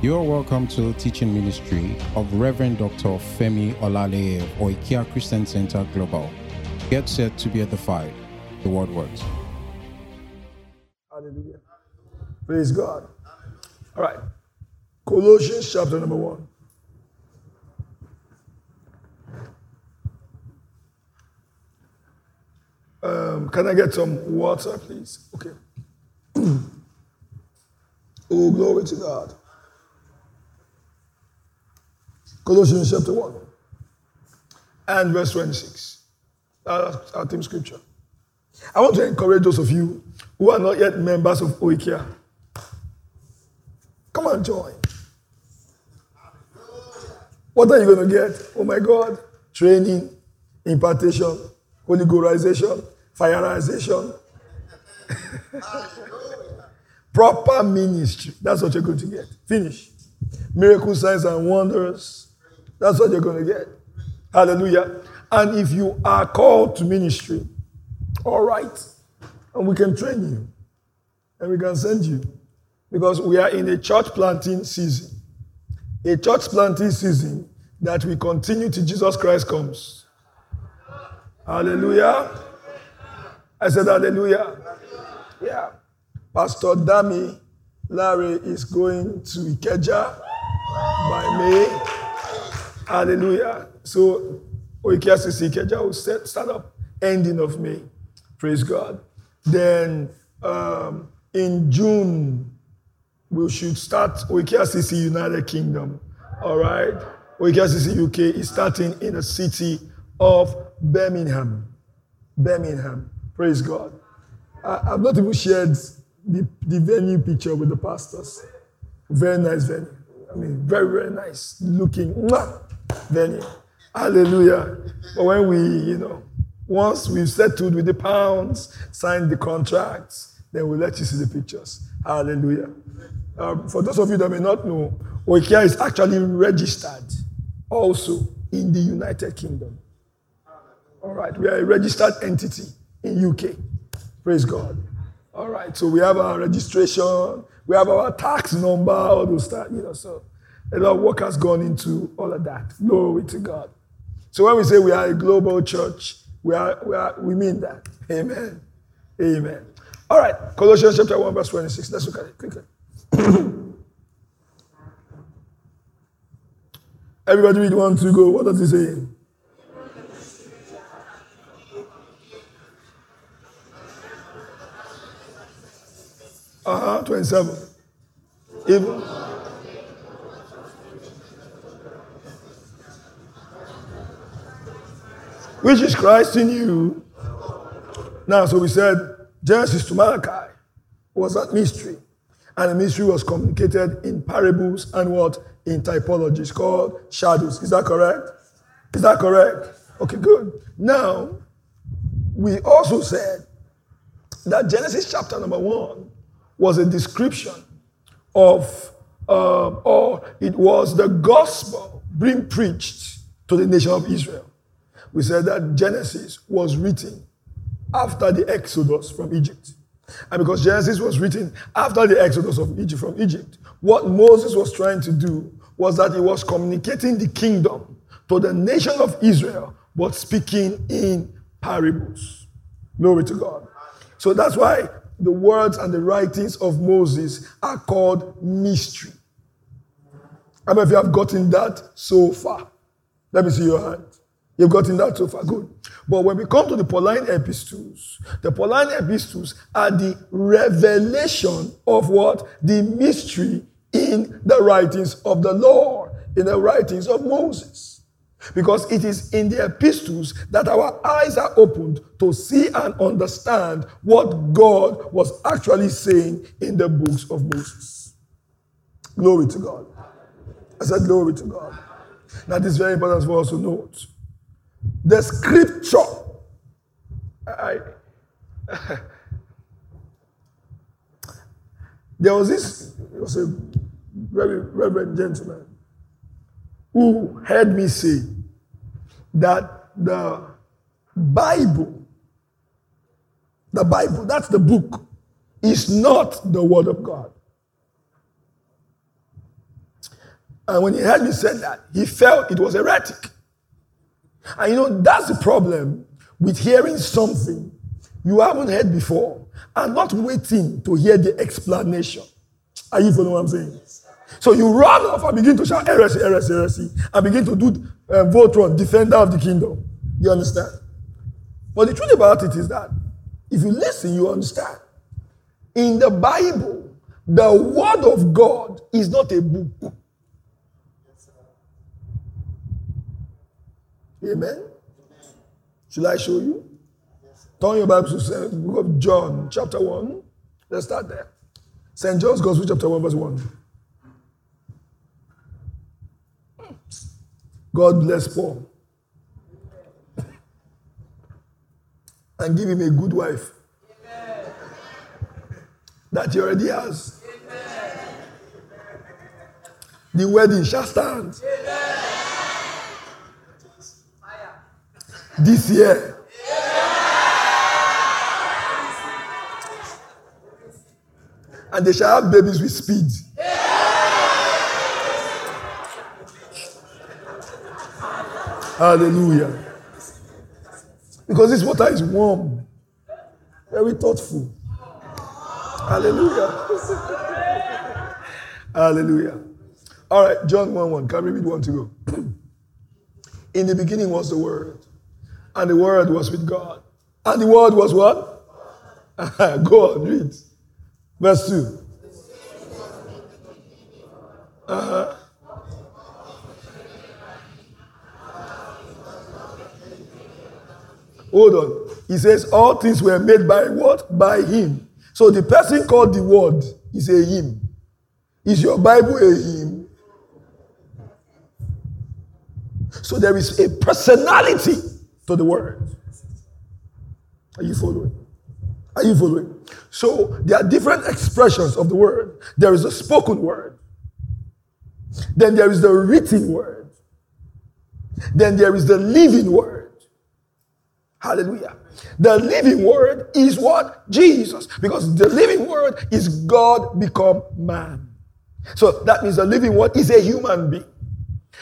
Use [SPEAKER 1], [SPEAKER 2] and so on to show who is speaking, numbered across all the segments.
[SPEAKER 1] You are welcome to the teaching ministry of Reverend Dr. Femi Olaleye of Oikia Christian Center Global. Get set to be edified. The word works.
[SPEAKER 2] Hallelujah. Praise God. All right. Colossians chapter number one. Um, can I get some water, please? Okay. oh, glory to God. Colossians chapter 1 and verse 26. That's our theme scripture. I want to encourage those of you who are not yet members of Oikia. Come and join. What are you going to get? Oh my God. Training, impartation, Holy Ghorization, fireization. Proper ministry. That's what you're going to get. Finish. Miracle signs and wonders. That's what you're going to get. Hallelujah. And if you are called to ministry, all right, and we can train you and we can send you because we are in a church planting season. A church planting season that we continue till Jesus Christ comes. Hallelujah. I said, Hallelujah. Yeah. Pastor Dami Larry is going to Ikeja by May. Hallelujah. So, Oikia CC Ikeja will start up ending of May. Praise God. Then um, in June, we should start Oikia CC United Kingdom. All right. Oikia CC UK is starting in the city of Birmingham. Birmingham. Praise God. I, have not even shared the, the venue picture with the pastors. Very nice venue. I mean, very, very nice looking mwah, venue. Hallelujah. But when we, you know, once we've settled with the pounds, signed the contracts, then we'll let you see the pictures. Hallelujah. Um, for those of you that may not know, Oikia is actually registered also in the United Kingdom. All right, we are a registered entity in UK. Praise God. All right, so we have our registration, we have our tax number, all those stuff, you know. So a lot of work has gone into all of that. Glory to God. So when we say we are a global church, we are we, are, we mean that. Amen. Amen. All right, Colossians chapter 1, verse 26. Let's look at it quickly. Everybody read one, two, go. What does it say? Uh huh, 27. Even. Which is Christ in you. Now, so we said Genesis to Malachi was that mystery. And the mystery was communicated in parables and what? In typologies called shadows. Is that correct? Is that correct? Okay, good. Now, we also said that Genesis chapter number one was a description of, uh, or it was the gospel being preached to the nation of Israel. We said that Genesis was written after the exodus from Egypt. And because Genesis was written after the exodus of Egypt from Egypt, what Moses was trying to do was that he was communicating the kingdom to the nation of Israel, but speaking in parables. Glory to God. So that's why the words and the writings of Moses are called mystery. How many of you have gotten that so far? Let me see your hand. You've gotten that so far. Good. But when we come to the Pauline epistles, the Pauline epistles are the revelation of what? The mystery in the writings of the Lord, in the writings of Moses. Because it is in the epistles that our eyes are opened to see and understand what God was actually saying in the books of Moses. Glory to God. I said, Glory to God. This is very important for us to note. The scripture, I, there was this, was a very reverend gentleman who heard me say that the Bible, the Bible, that's the book, is not the Word of God. And when he heard me say that, he felt it was heretic. And you know, that's the problem with hearing something you haven't heard before and not waiting to hear the explanation. Are you following what I'm saying? So you run off and begin to shout heresy, heresy, heresy, and begin to do uh, Voltron, defender of the kingdom. You understand? But the truth about it is that if you listen, you understand. In the Bible, the word of God is not a book. Amen. Should I show you? Turn your Bible to the book of John, chapter 1. Let's start there. St. John's Gospel, chapter 1, verse 1. God bless Paul. And give him a good wife. That he already has. The wedding shall stand. This year. And they shall have babies with speed. Hallelujah. Because this water is warm, very thoughtful. Hallelujah. Hallelujah. All right, John 1 1. Can we read one to go? In the beginning was the Word, and the Word was with God. And the Word was what? go on, read. Verse 2. Uh-huh. Hold on. He says, All things were made by what? By him. So the person called the word is a him. Is your Bible a him? So there is a personality to the word. Are you following? Are you following? So there are different expressions of the word. There is a spoken word. Then there is the written word. Then there is the living word. Hallelujah. The living word is what? Jesus. Because the living word is God become man. So that means the living word is a human being.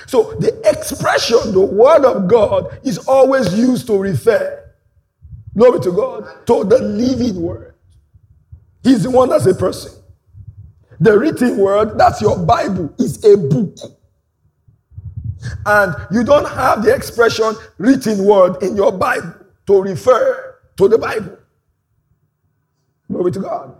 [SPEAKER 2] So the expression, the word of God, is always used to refer, glory to God, to the living word. He's the one that's a person. The written word, that's your Bible, is a book. And you don't have the expression written word in your Bible to refer to the Bible. Glory to God.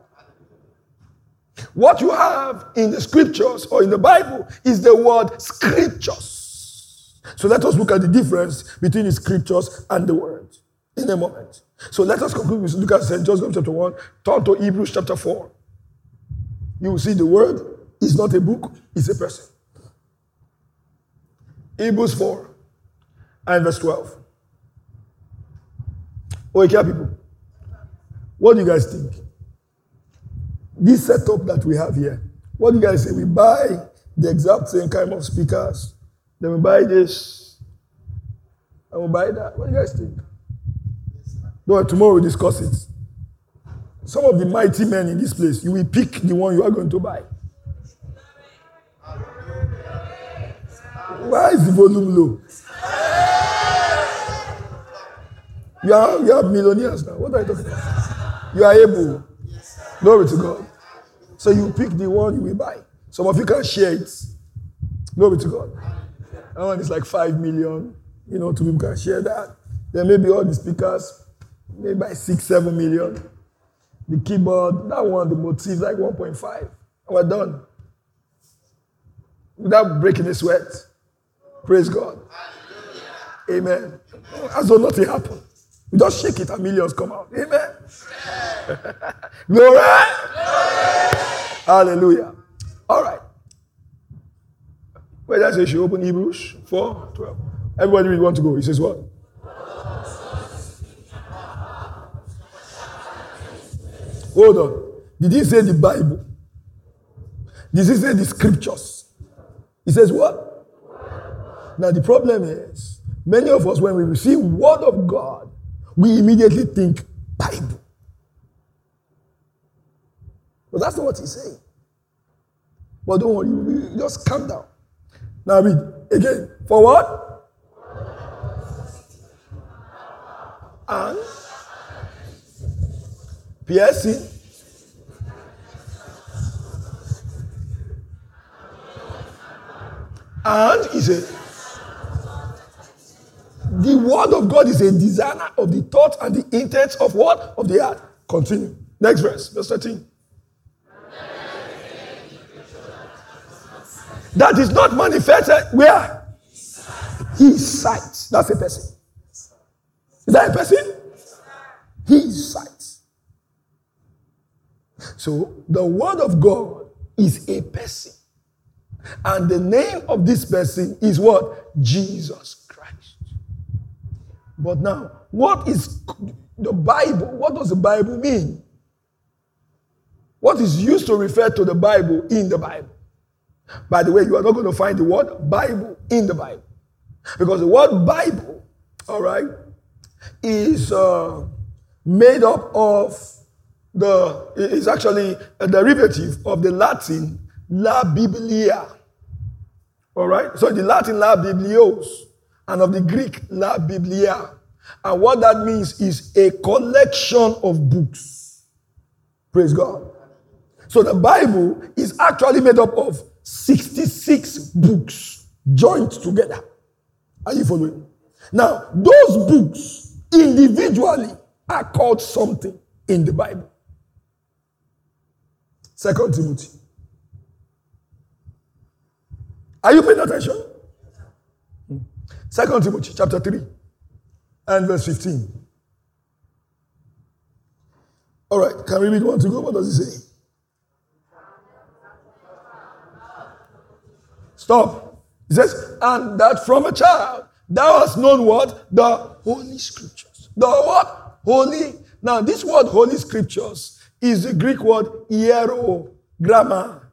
[SPEAKER 2] What you have in the scriptures or in the Bible is the word scriptures. So let us look at the difference between the scriptures and the word in a moment. So let us conclude with look at St. John chapter 1, turn to Hebrews chapter 4. You will see the word is not a book, it's a person. Hebrews 4 and verse 12. Okay, people. What do you guys think? This setup that we have here, what do you guys say? We buy the exact same kind of speakers, then we buy this, and we buy that. What do you guys think? No, tomorrow we discuss it. Some of the mighty men in this place, you will pick the one you are going to buy. Why is the volume low? You are, you are millionaires now. What are you talking about? You are able. Glory to God. So you pick the one you will buy. Some of you can share it. Glory to God. That one is like five million. You know, two people can share that. Then maybe all the speakers, maybe by six, seven million. The keyboard, that one, the motif, like 1.5. And we're done. Without breaking a sweat. Praise God. Amen. As though nothing happened. We just shake it and millions come out. Amen. Glory. Hallelujah. All right. Where does it should open Hebrews 4 12. Everybody want to go. He says what? Hold on. Did he say the Bible? Did he say the scriptures? He says what? Now the problem is, many of us, when we receive word of God, we immediately think Bible. But that's not what he's saying. But don't worry, just calm down. Now read again. For what? And piercing. And he said, the word of God is a designer of the thoughts and the intents of what? Of the heart. Continue. Next verse, verse 13. That is not manifested where? His sight. That's a person. Is that a person? His sight. So the word of God is a person. And the name of this person is what? Jesus Christ. But now, what is the Bible? What does the Bible mean? What is used to refer to the Bible in the Bible? By the way, you are not going to find the word Bible in the Bible. Because the word Bible, all right, is uh, made up of the, is actually a derivative of the Latin La Biblia. All right? So the Latin La Biblios and of the Greek La Biblia. And what that means is a collection of books. Praise God. So the Bible is actually made up of 66 books joined together. Are you following? Now, those books individually are called something in the Bible. Second Timothy. Are you paying attention? Second Timothy chapter 3 and verse 15. All right, can we read one to go? What does it say? Stop. He says, and that from a child thou hast known what? The Holy Scriptures. The what? Holy. Now, this word Holy Scriptures is the Greek word hiero, grammar.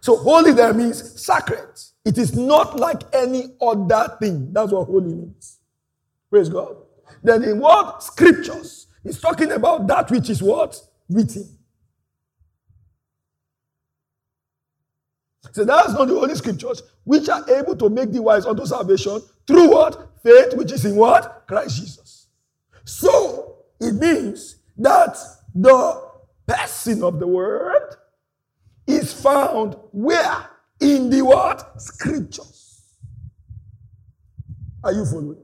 [SPEAKER 2] So, holy there means sacred. It is not like any other thing. That's what holy means. Praise God. Then the word scriptures is talking about that which is what? Written. So that's not the only scriptures which are able to make the wise unto salvation through what? Faith, which is in what? Christ Jesus. So it means that the person of the word is found where? In the what? Scriptures. Are you following?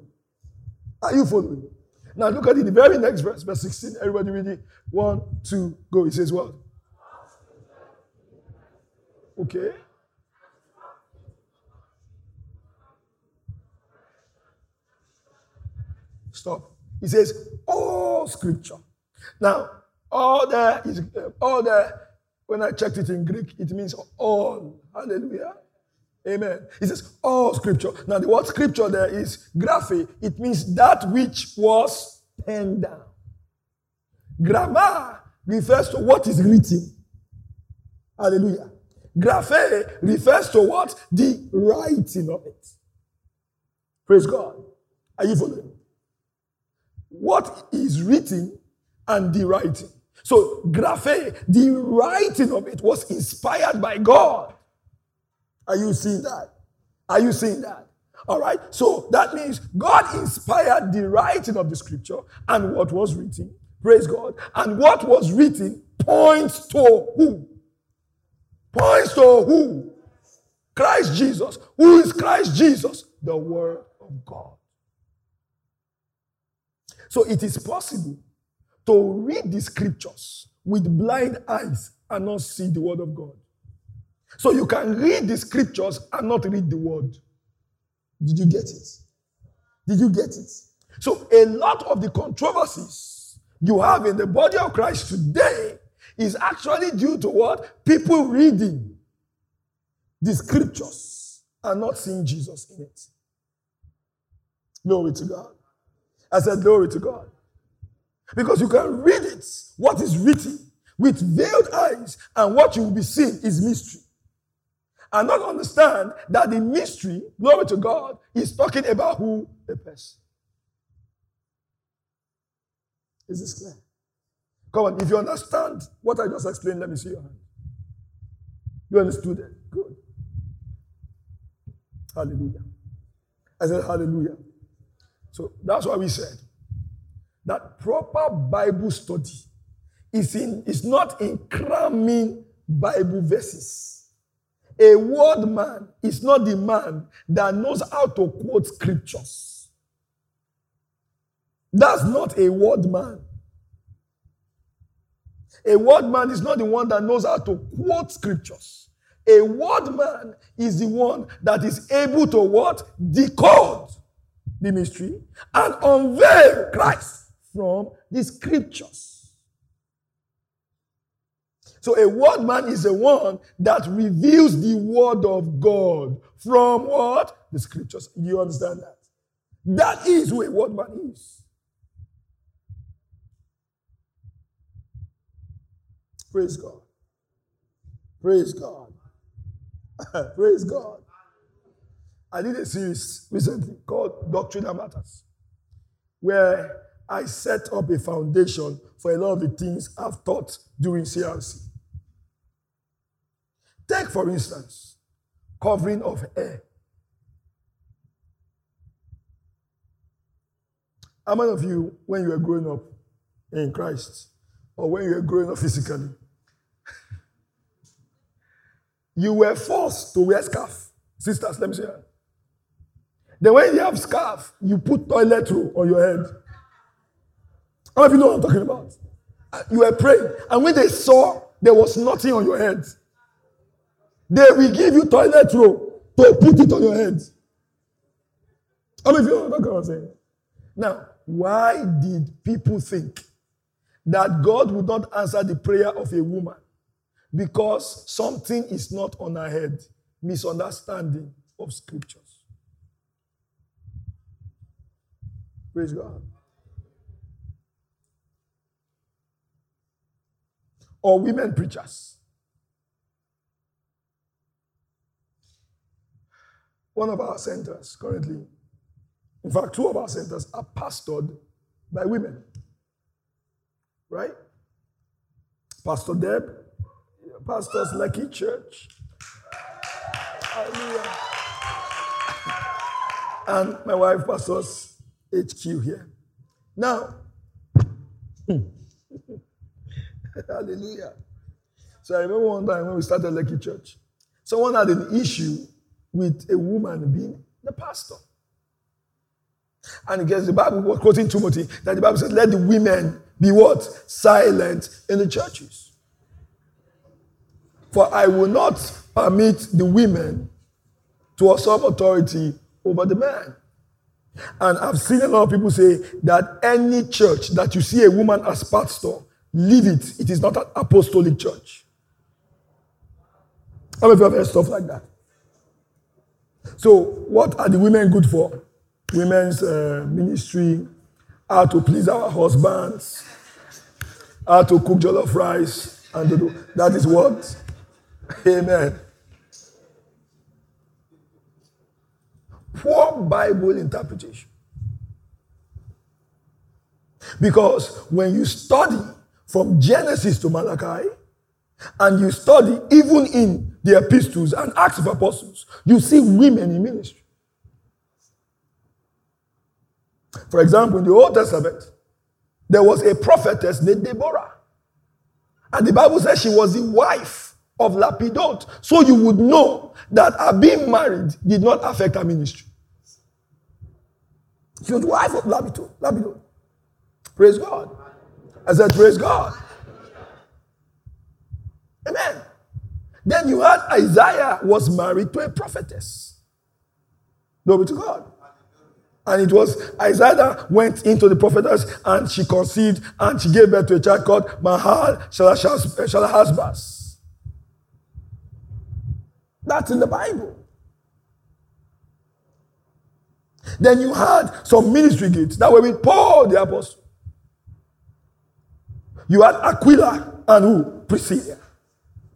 [SPEAKER 2] Are you following? Now look at it, the very next verse, verse 16. Everybody read it. One, two, go. It says what? Okay. Stop. He says, all scripture. Now, all there is, all there, when I checked it in Greek, it means all. Hallelujah. Amen. He says, all scripture. Now, the word scripture there is graphe. It means that which was penned down. Grammar refers to what is written. Hallelujah. Graphe refers to what? The writing of it. Praise God. Are you following? What is written and the writing. So, graphe, the writing of it was inspired by God. Are you seeing that? Are you seeing that? All right. So that means God inspired the writing of the scripture and what was written. Praise God. And what was written points to who? Points to who? Christ Jesus. Who is Christ Jesus? The Word of God. So it is possible to read the scriptures with blind eyes and not see the word of God. So you can read the scriptures and not read the word. Did you get it? Did you get it? So a lot of the controversies you have in the body of Christ today is actually due to what? People reading the scriptures and not seeing Jesus in it. Glory to God. I said, Glory to God. Because you can read it, what is written, with veiled eyes, and what you will be seeing is mystery. And not understand that the mystery, glory to God, is talking about who? A person. Is this clear? Come on, if you understand what I just explained, let me see your hand. You understood it? Good. Hallelujah. I said, Hallelujah. So that's why we said that proper Bible study is, in, is not in cramming Bible verses. A word man is not the man that knows how to quote scriptures. That's not a word man. A word man is not the one that knows how to quote scriptures. A word man is the one that is able to what? Decode the mystery and unveil Christ from the scriptures. So a word man is the one that reveals the word of God from what? The scriptures. You understand that? That is who a word man is. Praise God. Praise God. Praise God. I did a series recently called Doctrinal Matters, where I set up a foundation for a lot of the things I've taught during CRC. Take, for instance, covering of hair. How many of you, when you were growing up in Christ, or when you were growing up physically, you were forced to wear scarf? Sisters, let me say that. Then when you have scarf, you put toilet roll on your head. How many of you know what I'm talking about? You were praying, and when they saw there was nothing on your head, they will give you toilet roll to put it on your head. How many of you know what I'm saying? Eh? Now, why did people think that God would not answer the prayer of a woman? Because something is not on her head. Misunderstanding of scriptures. Praise God. Or women preachers. One of our centers currently, in fact, two of our centers are pastored by women. Right? Pastor Deb, Pastors Lekki Church. Hallelujah. And my wife, Pastors HQ here. Now, hallelujah. So I remember one time when we started Lekki Church, someone had an issue with a woman being the pastor. And against the Bible was quoting Timothy that the Bible says, let the women be what? Silent in the churches. For I will not permit the women to usurp authority over the man. And I've seen a lot of people say that any church that you see a woman as pastor, leave it. It is not an apostolic church. How many of you have heard stuff like that? So, what are the women good for? Women's uh, ministry, how to please our husbands, how to cook jollof rice, and do. That is what? Amen. Poor Bible interpretation. Because when you study from Genesis to Malachi, and you study even in the epistles and Acts of Apostles, you see women in ministry. For example, in the Old Testament, there was a prophetess named Deborah. And the Bible says she was the wife of Lapidot. So you would know that her being married did not affect her ministry. She was wife of Lapidot. Lapidot. Praise God. I said, Praise God. Amen. Then you had Isaiah was married to a prophetess. Glory to God. And it was Isaiah went into the prophetess and she conceived and she gave birth to a child called Mahal eh, Shalahasbas. That's in the Bible. Then you had some ministry gifts that were with Paul the apostle. You had Aquila and who? Priscilla.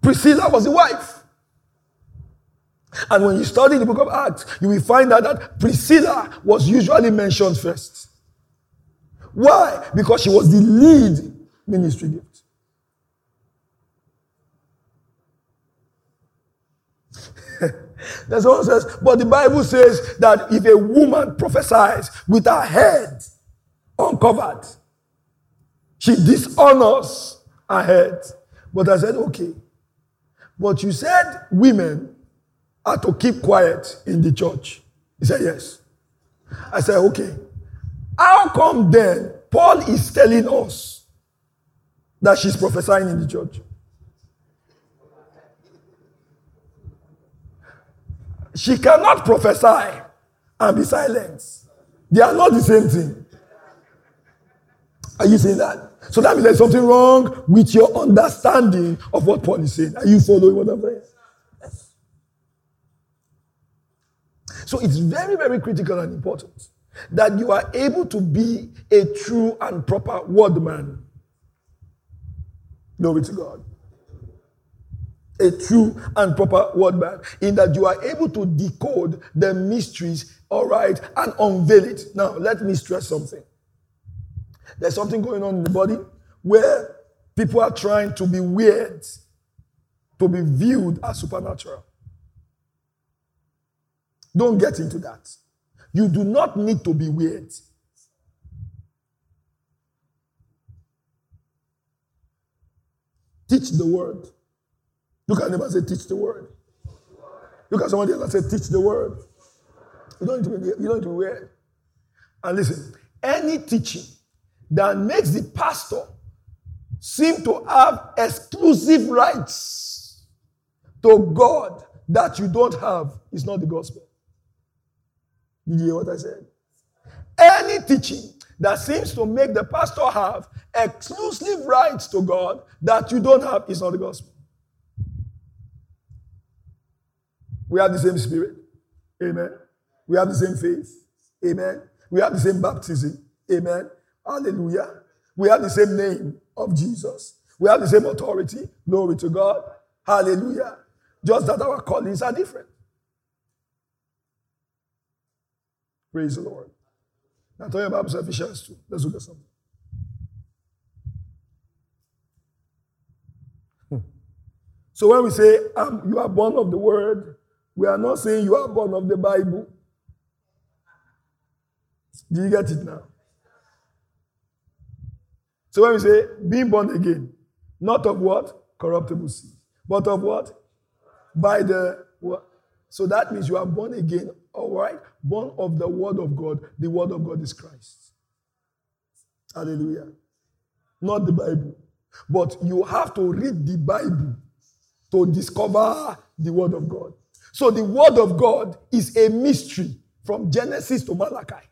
[SPEAKER 2] Priscilla was the wife. And when you study the book of Acts, you will find out that Priscilla was usually mentioned first. Why? Because she was the lead ministry gift. That's what it says. But the Bible says that if a woman prophesies with her head uncovered, she dishonors her head. But I said, okay. But you said women are to keep quiet in the church. He said, yes. I said, okay. How come then Paul is telling us that she's prophesying in the church? She cannot prophesy and be silent. They are not the same thing. Are you saying that? So that means there's something wrong with your understanding of what Paul is saying. Are you following what I'm saying? Yes. So it's very, very critical and important that you are able to be a true and proper word man. Glory to God a true and proper word man, in that you are able to decode the mysteries, all right, and unveil it. Now, let me stress something. There's something going on in the body where people are trying to be weird, to be viewed as supernatural. Don't get into that. You do not need to be weird. Teach the word. Look at and say, teach the word. Look at somebody else and say, teach the word. You don't need to be, you don't need to be weird. And listen, any teaching that makes the pastor seem to have exclusive rights to God that you don't have is not the gospel. Did you hear what I said? Any teaching that seems to make the pastor have exclusive rights to God that you don't have is not the gospel. We have the same spirit. Amen. We have the same faith. Amen. We have the same baptism. Amen. Hallelujah. We have the same name of Jesus. We have the same authority. Glory to God. Hallelujah. Just that our callings are different. Praise the Lord. Now, tell Bible says Ephesians 2. Let's look at something. Hmm. So when we say um, you are born of the word, we are not saying you are born of the Bible. Do you get it now? So when we say being born again, not of what? Corruptible seed. But of what? By the what? So that means you are born again, all right? Born of the word of God. The word of God is Christ. Hallelujah. Not the Bible. But you have to read the Bible to discover the word of God. So the word of God is a mystery from Genesis to Malachi.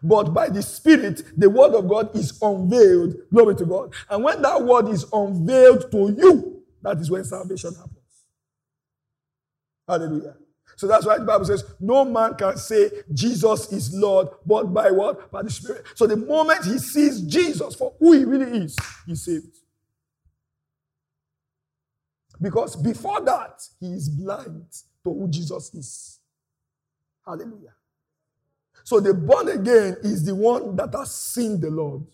[SPEAKER 2] But by the Spirit, the word of God is unveiled. Glory to God. And when that word is unveiled to you, that is when salvation happens. Hallelujah. So that's why the Bible says, no man can say Jesus is Lord, but by what? By the Spirit. So the moment he sees Jesus for who he really is, he's saved. Because before that, he is blind to who Jesus is. Hallelujah. So the born again is the one that has seen the Lord.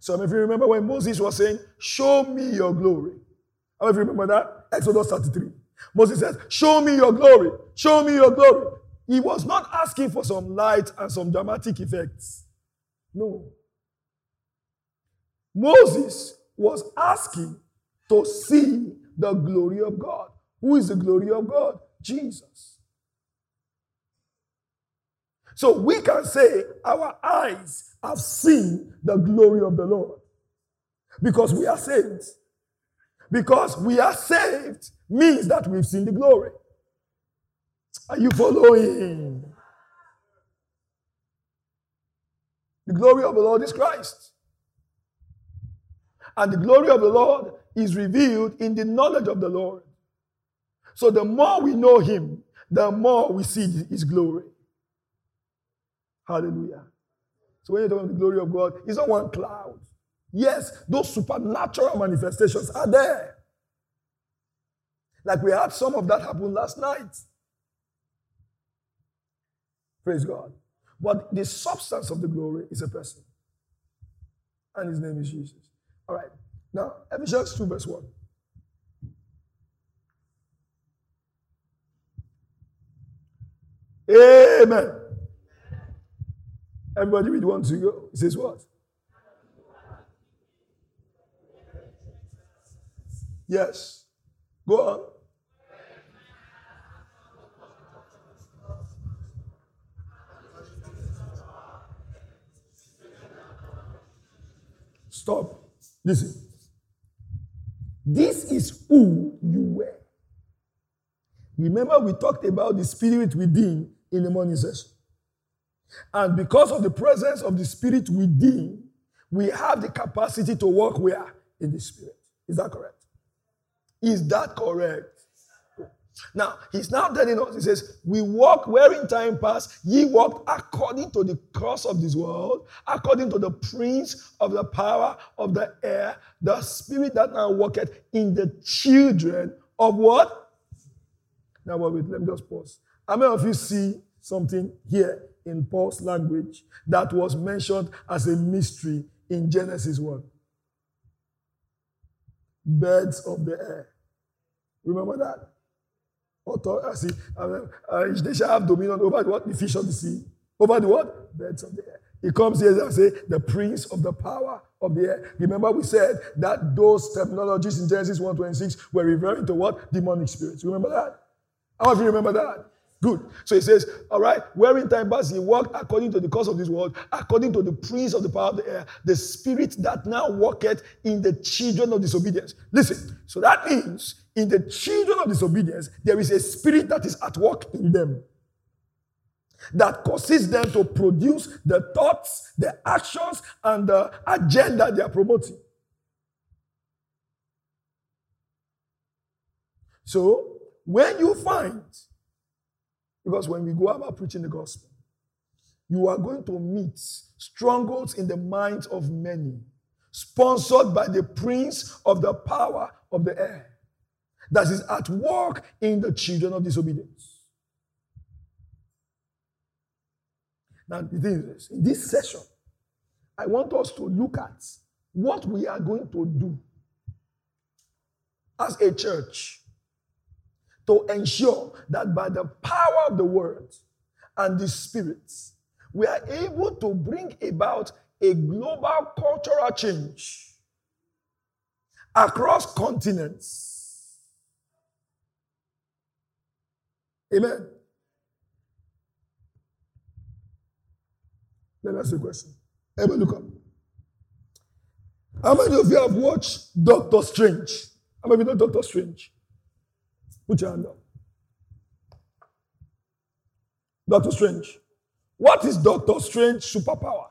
[SPEAKER 2] So if you remember when Moses was saying, Show me your glory. How if you remember that? Exodus 33. Moses says, Show me your glory. Show me your glory. He was not asking for some light and some dramatic effects. No. Moses was asking to see the glory of God. Who is the glory of God? Jesus. So we can say our eyes have seen the glory of the Lord because we are saved. Because we are saved means that we've seen the glory. Are you following? The glory of the Lord is Christ. And the glory of the Lord is revealed in the knowledge of the Lord. So the more we know him, the more we see his glory. Hallelujah. So when you talk about the glory of God, it's not one cloud. Yes, those supernatural manifestations are there. Like we had some of that happen last night. Praise God. But the substance of the glory is a person. And his name is Jesus. All right. Now, Ephesians 2, verse 1. Amen. Everybody read one to go. It says what? Yes. Go on. Stop. Listen. This is who you were. Remember, we talked about the spirit within in the morning session. And because of the presence of the spirit within, we have the capacity to walk where? In the spirit. Is that correct? Is that correct? Now, he's now telling us, he says, We walk wherein time past, ye walked according to the course of this world, according to the prince of the power of the air, the spirit that now worketh in the children of what? Now, wait, let me just pause. How many of you see something here in Paul's language that was mentioned as a mystery in Genesis 1? Birds of the air. Remember that? I see, uh, uh, they shall have dominion over what? The fish of the sea. Over the what? Birds of the air. He comes here and say, the prince of the power of the air. Remember, we said that those terminologies in Genesis 1:26 were referring to what? Demonic spirits. Remember that? How of you remember that? Good. So he says, All right, wherein time past he walked according to the course of this world, according to the prince of the power of the air, the spirit that now worketh in the children of disobedience. Listen, so that means in the children of disobedience, there is a spirit that is at work in them that causes them to produce the thoughts, the actions, and the agenda they are promoting. So, when you find, because when we go about preaching the gospel, you are going to meet strongholds in the minds of many, sponsored by the prince of the power of the air that is at work in the children of disobedience. Now, the thing is, in this session, I want us to look at what we are going to do as a church to ensure that by the power of the word and the spirit, we are able to bring about a global cultural change across continents. Amen. Let me ask you a question. Everybody look up. How many of you have watched Doctor Strange? How many of you know Doctor Strange? Put your hand up. Doctor Strange. What is Doctor Strange superpower?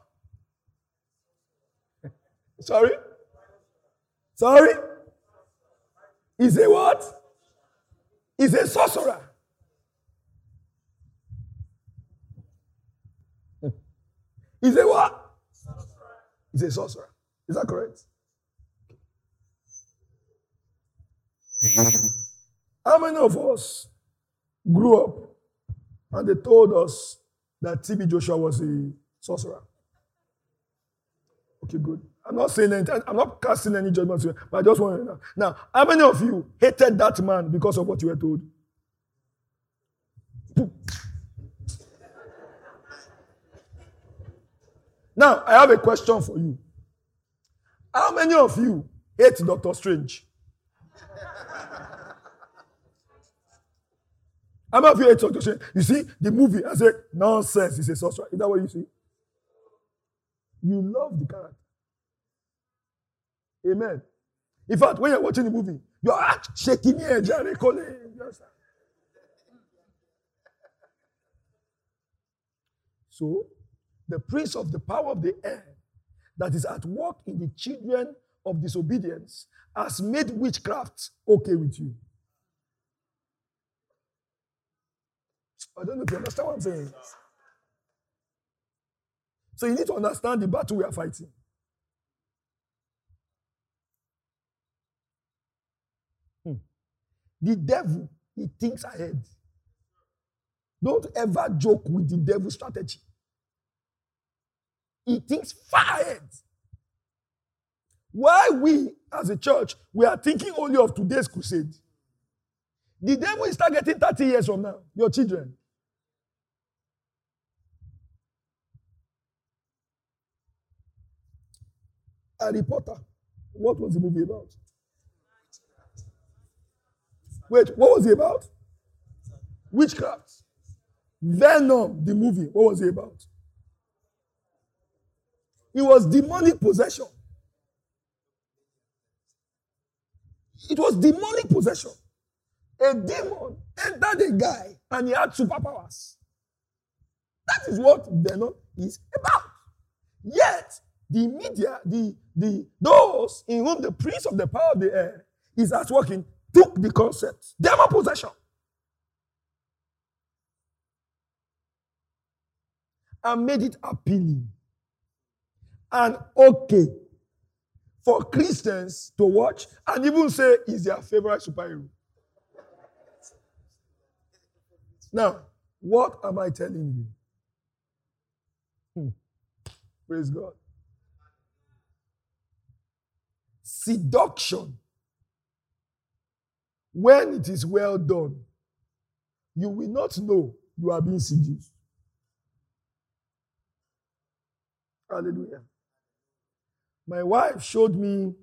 [SPEAKER 2] Sorry? Sorry? Is a what? Is a sorcerer. Is a what? Is a sorcerer. Is that correct? How many of us grew up and they told us that TB Joshua was a sorcerer? Okay, good. I'm not saying anything, I'm not casting any judgment here, but I just want to know. Now, how many of you hated that man because of what you were told? Now, I have a question for you. How many of you hate Doctor Strange? You hate Doctor Strange? You see, the movie, I said, nonsense, it's a sorcerer. Is that what you see? You love the character. Amen. In fact, when you're watching the movie, you're shaking your head, Jerry, So, the prince of the power of the air that is at work in the children of disobedience has made witchcraft okay with you. I don't know if you understand what I'm saying. So you need to understand the battle we are fighting. Hmm. The devil, he thinks ahead. Don't ever joke with the devil's strategy. He thinks far ahead. Why we, as a church, we are thinking only of today's crusade. The devil is targeting 30 years from now, your children. Harry Potter. What was the movie about? Wait, what was it about? Witchcraft. Venom, the movie, what was it about? It was demonic possession. It was demonic possession. A demon entered a guy and he had superpowers. That is what Venom is about. Yet, the media, the, the those in whom the prince of the power of the air is at work in, took the concept, demon possession, and made it appealing and okay for Christians to watch and even say is their favorite superhero. Now, what am I telling you? Hmm. Praise God. Seduction, when it is well done, you will not know you are being seduced. Hallelujah. My wife showed me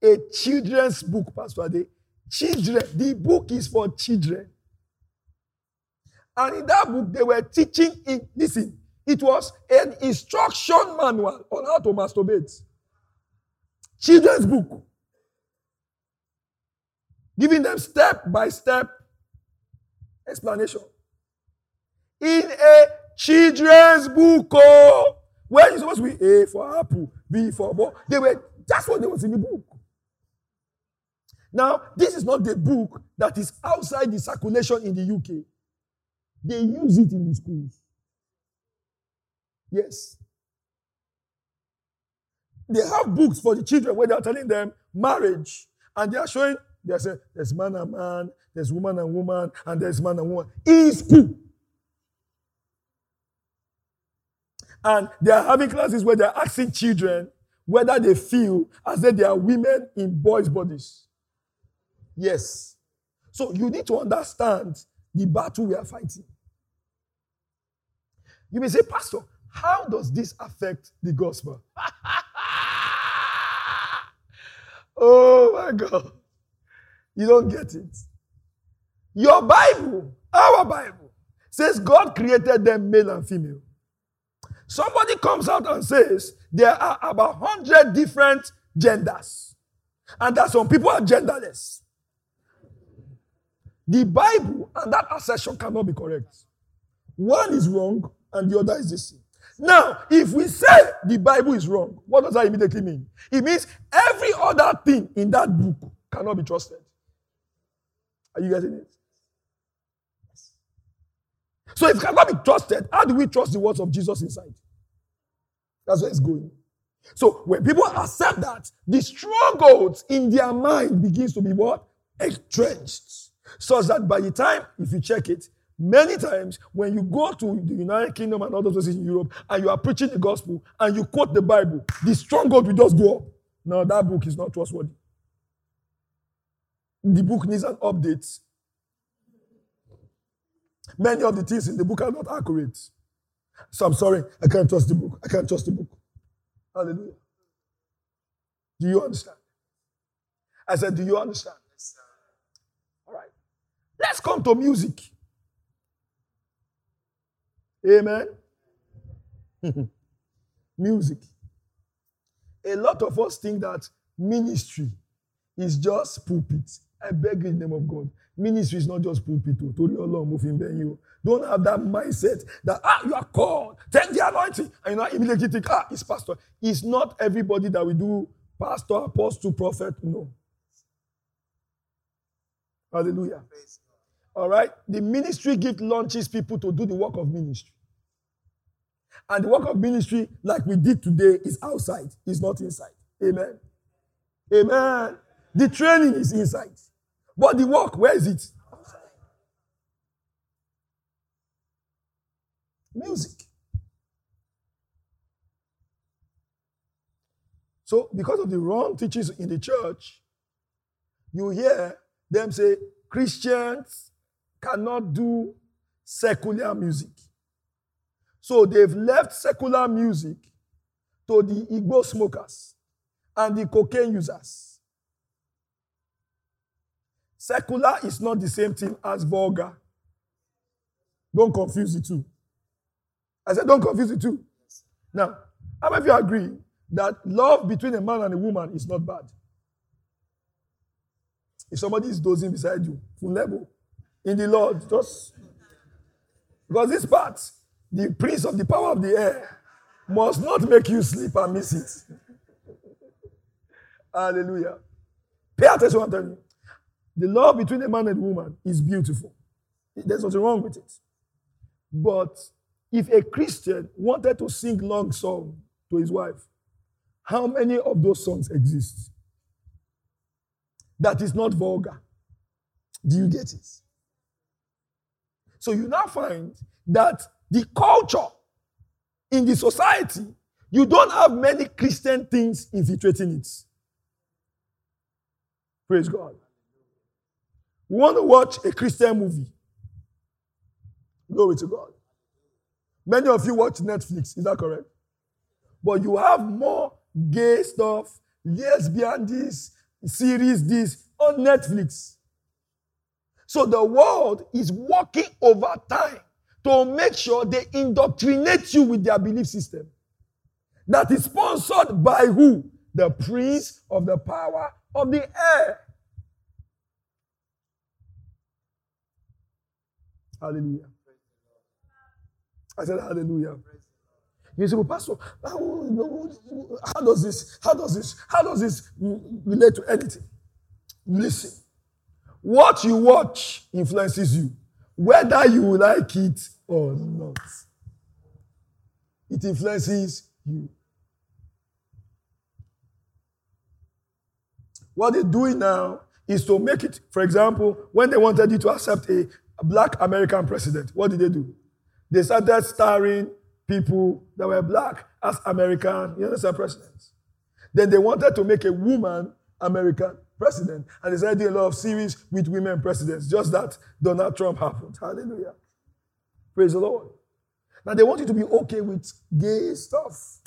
[SPEAKER 2] a children's book, Pastor Ade. Children. The book is for children. And in that book, they were teaching it. Listen, it was an instruction manual on how to masturbate. Children's book. Giving them step by step explanation. In a children's book, oh, where you supposed to be A for apple, B for ball. They were that's what they was in the book. Now, this is not the book that is outside the circulation in the UK. They use it in the schools. Yes. They have books for the children where they are telling them marriage. And they are showing, they say, there's man and man, there's woman and woman, and there's man and woman. In school. And they are having classes where they're asking children whether they feel as if they are women in boys' bodies. Yes. So you need to understand the battle we are fighting. You may say, Pastor, how does this affect the gospel? oh my God. You don't get it. Your Bible, our Bible, says God created them male and female. Somebody comes out and says there are about 100 different genders, and that some people are genderless. The Bible and that assertion cannot be correct. One is wrong, and the other is the same. Now, if we say the Bible is wrong, what does that immediately mean? It means every other thing in that book cannot be trusted. Are you getting it? So if it cannot be trusted, how do we trust the words of Jesus inside? That's where it's going. So when people accept that, the strongholds in their mind begins to be what? Entrenched. Such that by the time, if you check it, Many times, when you go to the United Kingdom and other places in Europe and you are preaching the gospel and you quote the Bible, the stronghold will just go up. Now, that book is not trustworthy. The book needs an update. Many of the things in the book are not accurate. So I'm sorry, I can't trust the book. I can't trust the book. Hallelujah. Do you understand? I said, Do you understand? All right. Let's come to music. Amen. Music. A lot of us think that ministry is just pulpit. I beg in the name of God. Ministry is not just pulpit. Oh, Don't have that mindset that ah, you are called. Take the anointing. And you know, immediately think, ah, it's pastor. It's not everybody that we do pastor, apostle, prophet. No. Hallelujah. All right. The ministry gift launches people to do the work of ministry. And the work of ministry, like we did today, is outside, is not inside. Amen. Amen. The training is inside. But the work, where is it? Music. So, because of the wrong teachings in the church, you hear them say Christians cannot do secular music. So they've left secular music to the Igbo smokers and the cocaine users. Secular is not the same thing as vulgar. Don't confuse the two. I said, don't confuse the two. Now, how many of you agree that love between a man and a woman is not bad? If somebody is dozing beside you, full level, in the Lord, just because this part, the prince of the power of the air, must not make you sleep and miss it. Hallelujah. Pay attention what I'm telling you. The love between a man and a woman is beautiful. There's nothing wrong with it. But if a Christian wanted to sing long song to his wife, how many of those songs exist? That is not vulgar. Do you get it? So you now find that the culture in the society, you don't have many Christian things infiltrating it. Praise God. We want to watch a Christian movie. Glory to God. Many of you watch Netflix, is that correct? But you have more gay stuff, lesbian this, series this on Netflix. So the world is walking over time to make sure they indoctrinate you with their belief system. That is sponsored by who? The prince of the power of the air. Hallelujah. I said, Hallelujah. You say, well, Pastor, how does this, how does this, how does this relate to anything? Listen. What you watch influences you, whether you like it or not. It influences you. What they're doing now is to make it, for example, when they wanted you to accept a, black American president, what did they do? They started starring people that were black as American, you understand, presidents. Then they wanted to make a woman American president. And they started doing a lot of series with women presidents. Just that Donald Trump happened. Hallelujah. Praise the Lord. Now they want you to be okay with gay stuff.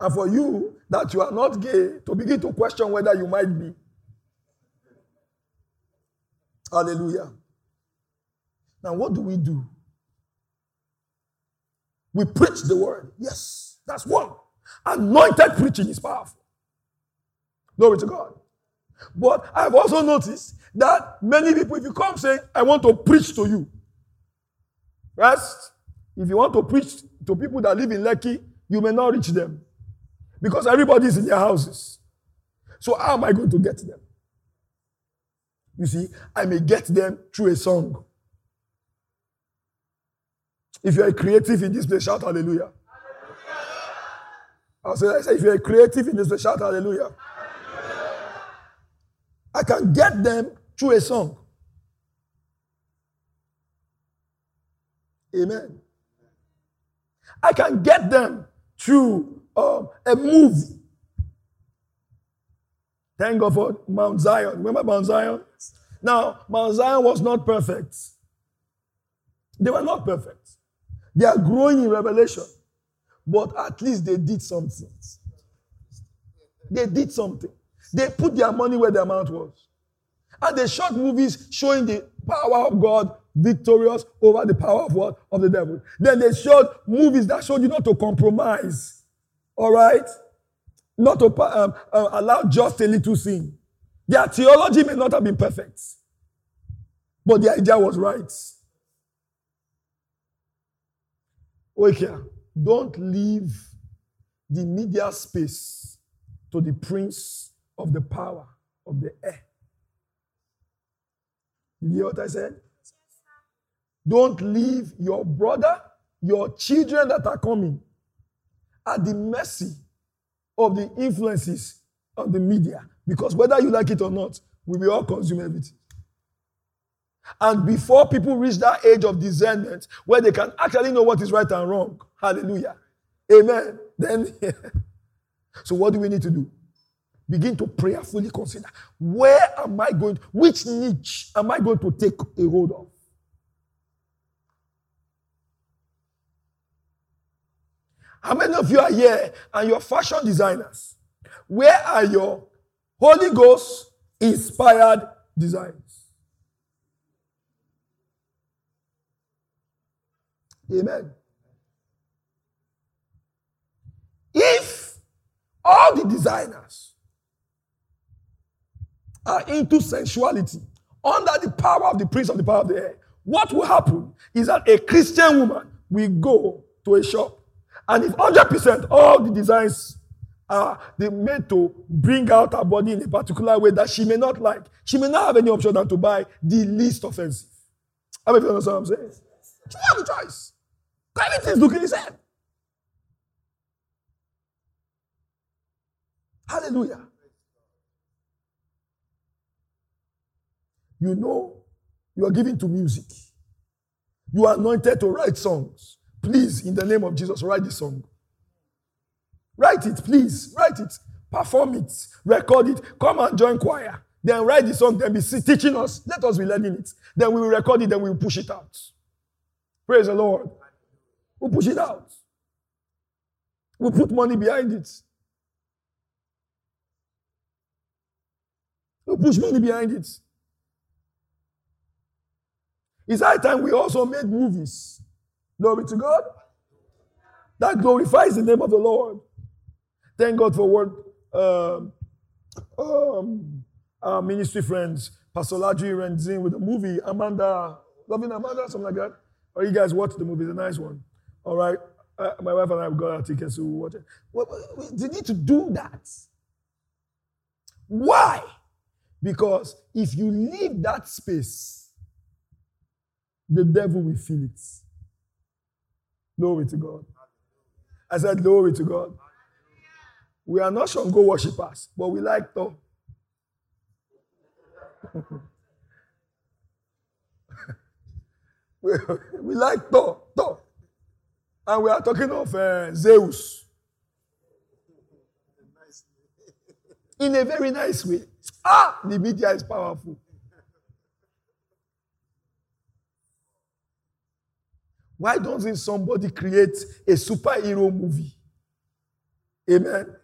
[SPEAKER 2] And for you that you are not gay, to begin to question whether you might be. Hallelujah. Now, what do we do? We preach the word. Yes, that's one. Anointed preaching is powerful. Glory to God. But I've also noticed that many people, if you come saying, I want to preach to you, First, if you want to preach to people that live in Lekki, you may not reach them because everybody is in their houses. So, how am I going to get them? You see, I may get them through a song. If you're creative in this place, shout hallelujah. I'll say, I say, if you're creative in this place, shout hallelujah. I can get them through a song. Amen. I can get them through um, a movie. Thank God for Mount Zion. Remember Mount Zion? Now, Mount Zion was not perfect. They were not perfect. They are growing in revelation. But at least they did something. They did something. They put their money where their mouth was. And they shot movies showing the power of God victorious over the power of what? Of the devil. Then they showed movies that showed you not to compromise. All right? Not to um, uh, allow just a little sin. Their theology may not have been perfect, but the idea was right. Okay, don't leave the media space to the prince of the power of the air. You hear what I said? Don't leave your brother, your children that are coming at the mercy of the influences of the media. Because whether you like it or not, we will all consume everything. And before people reach that age of discernment where they can actually know what is right and wrong, hallelujah, amen, then, so what do we need to do? Begin to prayerfully consider where am I going, which niche am I going to take a hold of? How many of you are here and you're fashion designers? Where are your Holy Ghost inspired designs? Amen. If all the designers are into sensuality under the power of the prince of the power of the air, what will happen is that a Christian woman will go to a shop and if 100% all the designs are they made to bring out her body in a particular way that she may not like, she may not have any option than to buy the least offensive. How many of you understand what I'm saying? She have a choice. Everything's looking the same. Hallelujah. You know, you are given to music. You are anointed to write songs. Please, in the name of Jesus, write the song. Write it, please. Write it. Perform it. Record it. Come and join choir. Then write the song. Then be teaching us. Let us be learning it. Then we will record it. Then we will push it out. Praise the Lord. We'll push it out. We'll put money behind it. We'll push money behind it. It's high time we also made movies. Glory to God. That glorifies the name of the Lord. Thank God for what um, um, our ministry friends, Pastor Ladri Renzin with the movie Amanda, Loving Amanda, something like that. Or you guys watch the movie, it's a nice one. All right. Uh, my wife and I got our tickets to watch it. Well, need to do that. Why? Because if you leave that space, the devil will feel it. Glory to God. I said, Glory to God. We are not Shango worshippers, but we like Thor. we, we like Thor, Thor. And we are talking of uh, Zeus. In a very nice way. Ah, the media is powerful. Why doesn't somebody create a superhero movie? Amen.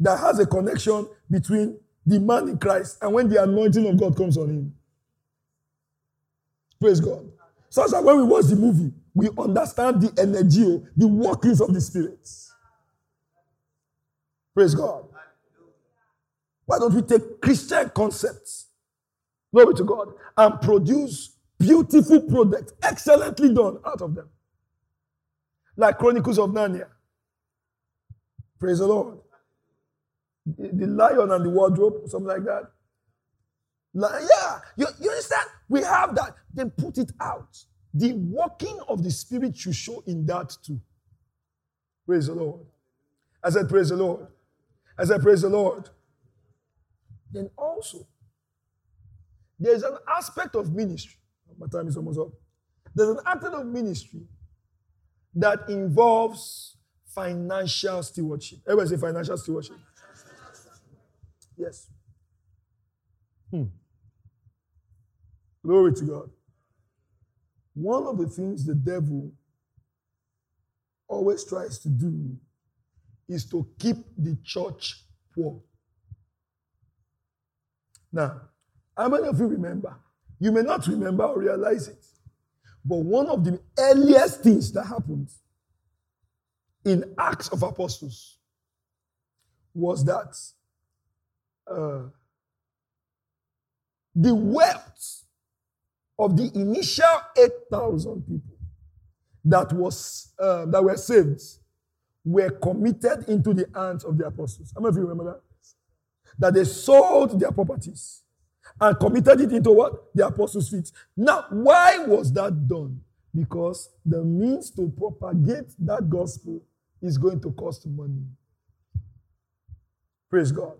[SPEAKER 2] That has a connection between the man in Christ and when the anointing of God comes on him. Praise God. Such that when we watch the movie, we understand the energy, the workings of the Spirit. Praise God. Why don't we take Christian concepts, glory to God, and produce beautiful product, excellently done out of them. Like Chronicles of Narnia. Praise the Lord. The, the lion and the wardrobe, something like that. Like, yeah, you, you understand? We have that. Then put it out. The working of the Spirit should show in that too. Praise the Lord. As I said, Praise the Lord. As I said, Praise the Lord. Then also, there's an aspect of ministry my time is almost up. There's an aspect of ministry that involves financial stewardship. Everybody say financial stewardship. Yes. Hmm. Glory to God. One of the things the devil always tries to do is to keep the church poor. Now, how many of you remember you may not remember or realize it. But one of the earliest things that happened in Acts of Apostles was that uh, the wealth of the initial 8,000 people that, was, uh, that were saved were committed into the hands of the apostles. How many of you remember that? That they sold their properties and committed it into what? The apostles' feet. Now, why was that done? Because the means to propagate that gospel is going to cost money. Praise God.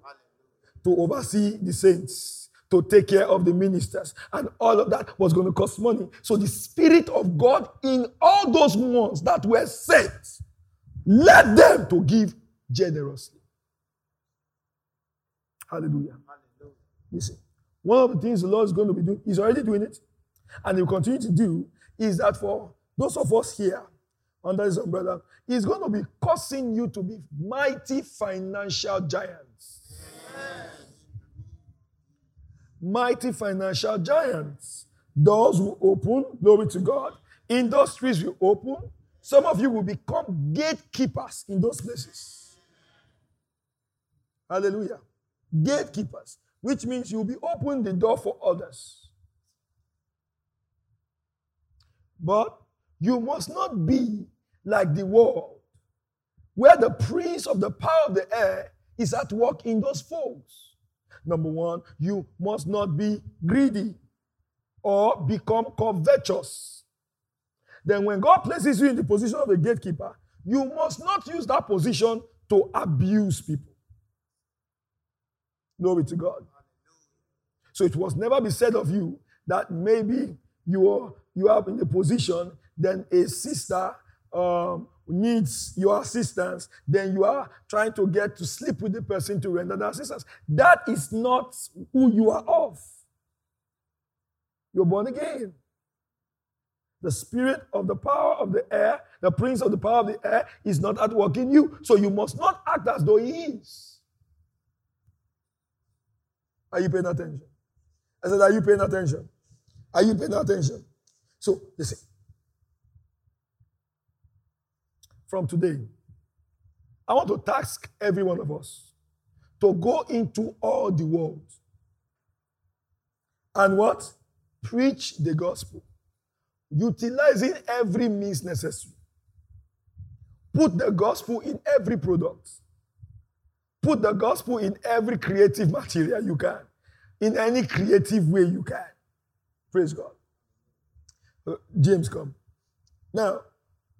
[SPEAKER 2] To oversee the saints, to take care of the ministers, and all of that was going to cost money. So the Spirit of God in all those ones that were sent led them to give generously. Hallelujah. Hallelujah. Listen. One of the things the Lord is going to be doing, He's already doing it, and He will continue to do, is that for those of us here under his umbrella, He's going to be causing you to be mighty financial giants. Mighty financial giants. Doors will open, glory to God. Industries will open. Some of you will become gatekeepers in those places. Hallelujah. Gatekeepers, which means you'll be opening the door for others. But you must not be like the world, where the prince of the power of the air is at work in those folks. Number one, you must not be greedy or become covetous. Then, when God places you in the position of a gatekeeper, you must not use that position to abuse people. Glory to God. So it was never be said of you that maybe you are you are in a position, then a sister um, needs your assistance, then you are trying to get to sleep with the person to render the assistance. That is not who you are of. You're born again. The spirit of the power of the air, the prince of the power of the air, is not at work in you. So you must not act as though he is. Are you paying attention? I said, Are you paying attention? Are you paying attention? So, listen. From today, I want to task every one of us to go into all the world and what? Preach the gospel, utilizing every means necessary. Put the gospel in every product. Put the gospel in every creative material you can, in any creative way you can. Praise God. Uh, James, come. Now,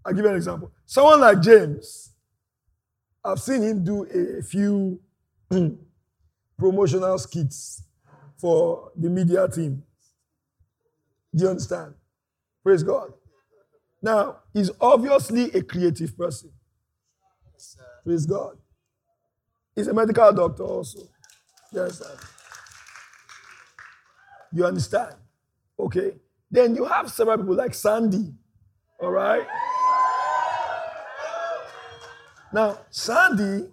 [SPEAKER 2] I'll give you an example. Someone like James, I've seen him do a few promotional skits for the media team. Do you understand? Praise God. Now, he's obviously a creative person. Praise God. He's a medical doctor also. Yes, understand? You understand? Okay. Then you have several people like Sandy. All right? Now, Sandy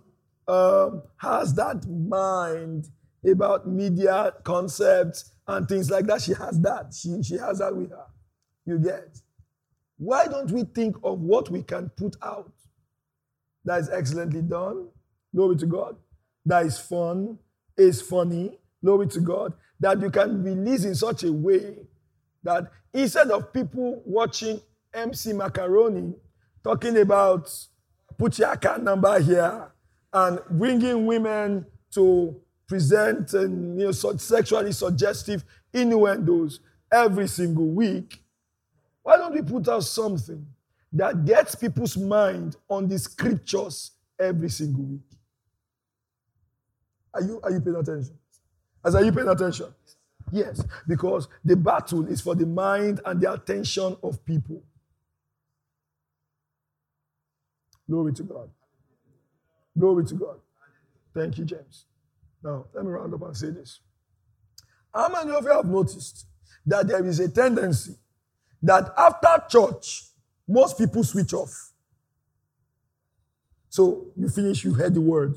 [SPEAKER 2] um, has that mind about media concepts and things like that. She has that. She, she has that with her. You get? Why don't we think of what we can put out that is excellently done? Glory to God. That is fun, is funny. Glory to God. That you can release in such a way that instead of people watching MC Macaroni talking about put your account number here and bringing women to present and you know sexually suggestive innuendos every single week why don't we put out something that gets people's mind on the scriptures every single week are you are you paying attention as are you paying attention Yes, because the battle is for the mind and the attention of people. Glory to God. Glory to God. Thank you, James. Now, let me round up and say this. How many of you have noticed that there is a tendency that after church, most people switch off? So you finish, you heard the word,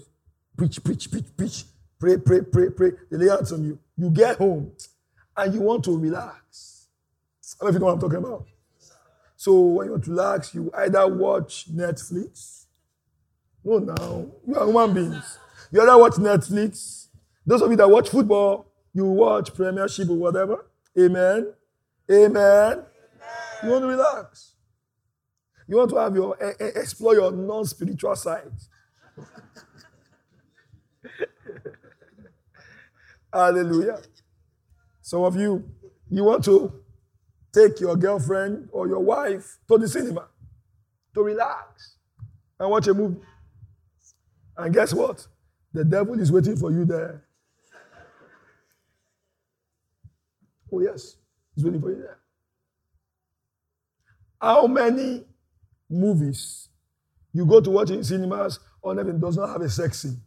[SPEAKER 2] preach, preach, preach, preach, pray, pray, pray, pray. They lay hands on you. You get home and you want to relax. I don't know if you know what I'm talking about. So when you want to relax, you either watch Netflix. No, now you are human beings. You either watch Netflix. Those of you that watch football, you watch Premiership or whatever. Amen. Amen. Amen. You want to relax. You want to have your explore your non-spiritual side. Hallelujah. Some of you, you want to take your girlfriend or your wife to the cinema to relax and watch a movie. And guess what? The devil is waiting for you there. Oh, yes, he's waiting for you there. How many movies you go to watch in cinemas or even does not have a sex scene?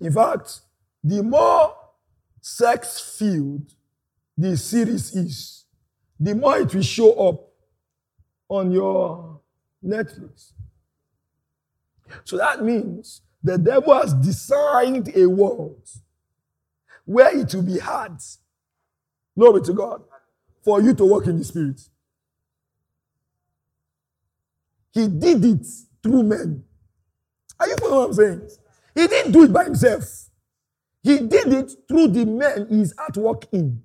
[SPEAKER 2] In fact, the more sex filled the series is, the more it will show up on your Netflix. So that means the devil has designed a world where it will be hard. Glory to God. For you to walk in the spirit. He did it through men. Are you following what I'm saying? He didn't do it by himself. He did it through the men he's at work in.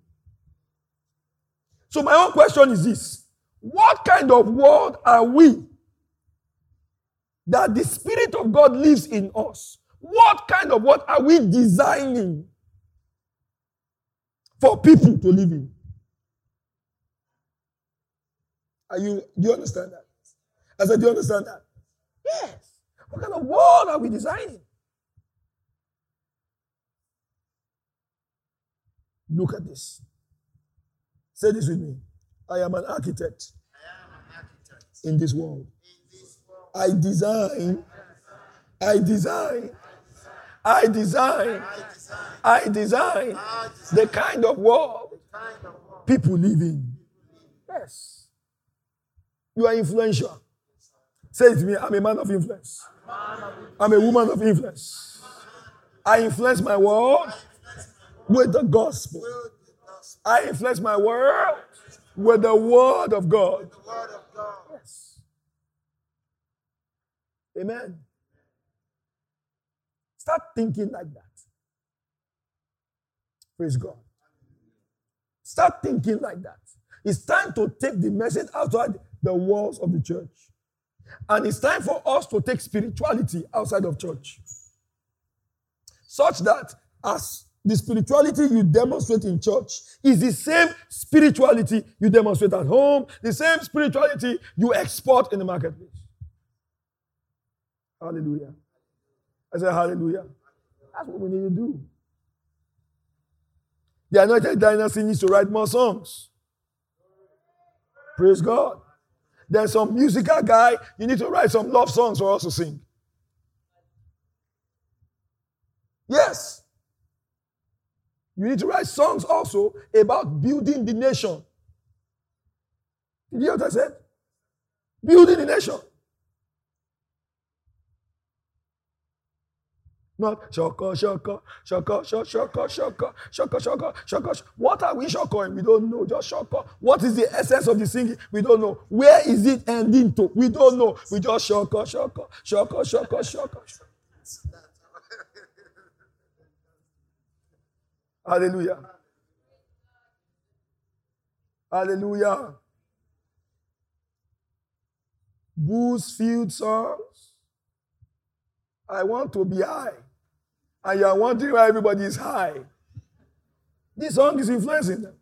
[SPEAKER 2] So my own question is this. What kind of world are we that the Spirit of God lives in us? What kind of what are we designing for people to live in? Are you do you understand that? I said, do you understand that? Yes. What kind of world are we designing? Look at this. Say this with me. I am an architect, in this world. I design, I design, I design, I design the kind of world people live in. Yes. You are influential. Say it to me I'm a man of influence. I'm a woman of influence. I influence my world with the gospel. I influence my world with the word of God. Yes. Amen. Start thinking like that. Praise God. Start thinking like that. It's time to take the message outside the walls of the church. And it's time for us to take spirituality outside of church. Such that as the spirituality you demonstrate in church is the same spirituality you demonstrate at home, the same spirituality you export in the marketplace. Hallelujah. I say hallelujah. That's what we need to do. The anointed dynasty needs to write more songs. Praise God. There's some musical guy, you need to write some love songs for us to sing. Yes. You need to write songs also about building the nation. Did you hear what I said? Building the nation. Not shoko, shoko, shoko, shoko, shoko, shoko, shoko, shoko. What are we shokoing? We don't know. Just shoko. What is the essence of the singing? We don't know. Where is it ending to? We don't know. We just shoko, shoko, shoko, shoko, shoko. Hallelujah. Hallelujah. Booze filled songs. I want to be high. And you are wondering why everybody is high. This song is influencing them.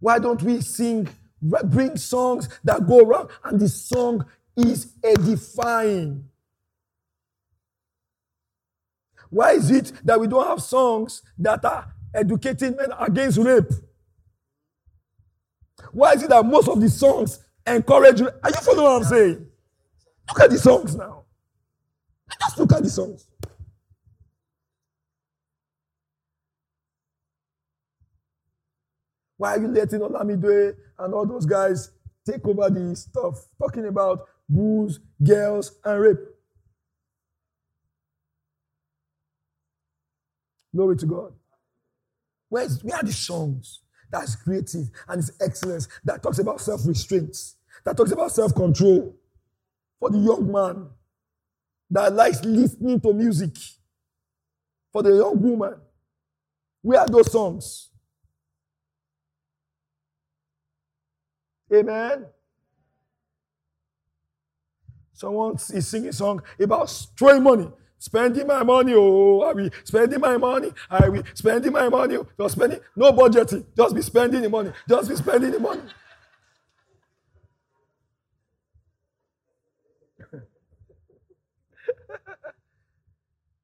[SPEAKER 2] Why don't we sing, bring songs that go around and the song is edifying? Why is it that we don't have songs that are educating men against rape? Why is it that most of the songs encourage? Are you following what I'm saying? Look at the songs now. Just look at the songs. Why are you letting Olamide and all those guys take over the stuff talking about booze, girls, and rape? Glory to God. Where's, where are the songs that's creative and it's excellence that talks about self restraint, that talks about self control for the young man that likes listening to music, for the young woman? Where are those songs? Amen. Someone is singing a song about throwing money. Spending my money, oh, I will spending my money. I will spending my money. Oh. Just spending, no budgeting. Just be spending the money. Just be spending the money.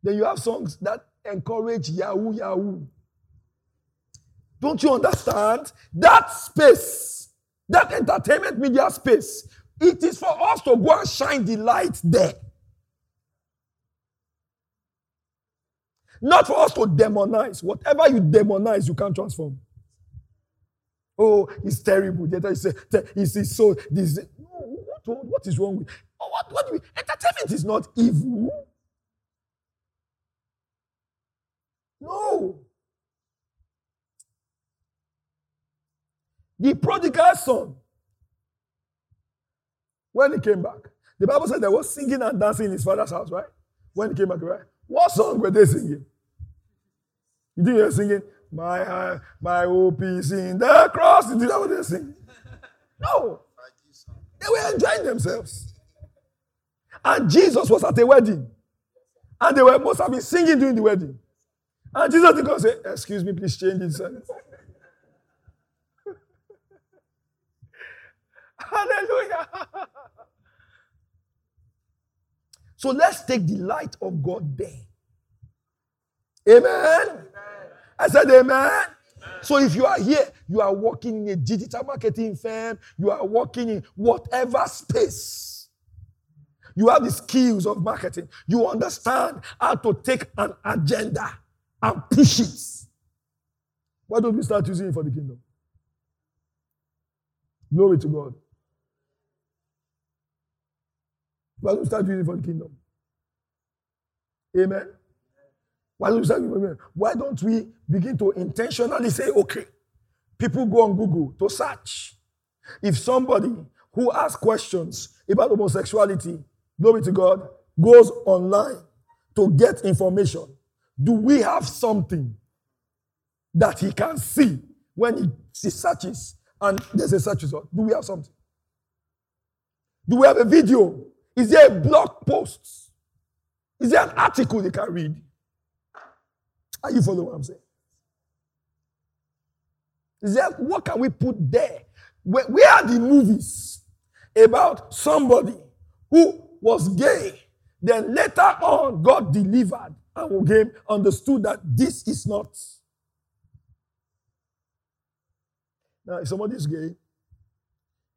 [SPEAKER 2] then you have songs that encourage Yahoo Yahoo. Don't you understand? That space, that entertainment media space, it is for us to go and shine the light there. Not for us to demonize. Whatever you demonize, you can't transform. Oh, it's terrible. The other so this. What, what is wrong with? Oh, what, what do we, entertainment is not evil. No. The prodigal son, when he came back, the Bible said there was singing and dancing in his father's house, right? When he came back, right? What song were they singing? You think they're singing, My uh, my hope is in the cross? Think that what they're singing? No. They were enjoying themselves. And Jesus was at a wedding. And they were must have been singing during the wedding. And Jesus did not say, Excuse me, please change it. Hallelujah. So let's take the light of God there. Amen. amen. I said, Amen. amen. So if you are here, you are working in a digital marketing firm, you are working in whatever space. You have the skills of marketing. You understand how to take an agenda and push it. Why don't we start using it for the kingdom? Glory to God. Why don't we start using it for the kingdom? Amen. Why don't we begin to intentionally say, okay, people go on Google to search. If somebody who asks questions about homosexuality, glory to God, goes online to get information, do we have something that he can see when he, he searches and there's a search result? Do we have something? Do we have a video is there a blog post? Is there an article they can read? Are you following what I'm saying? What can we put there? Where, where are the movies about somebody who was gay, then later on got delivered and again understood that this is not. Now, if somebody is gay,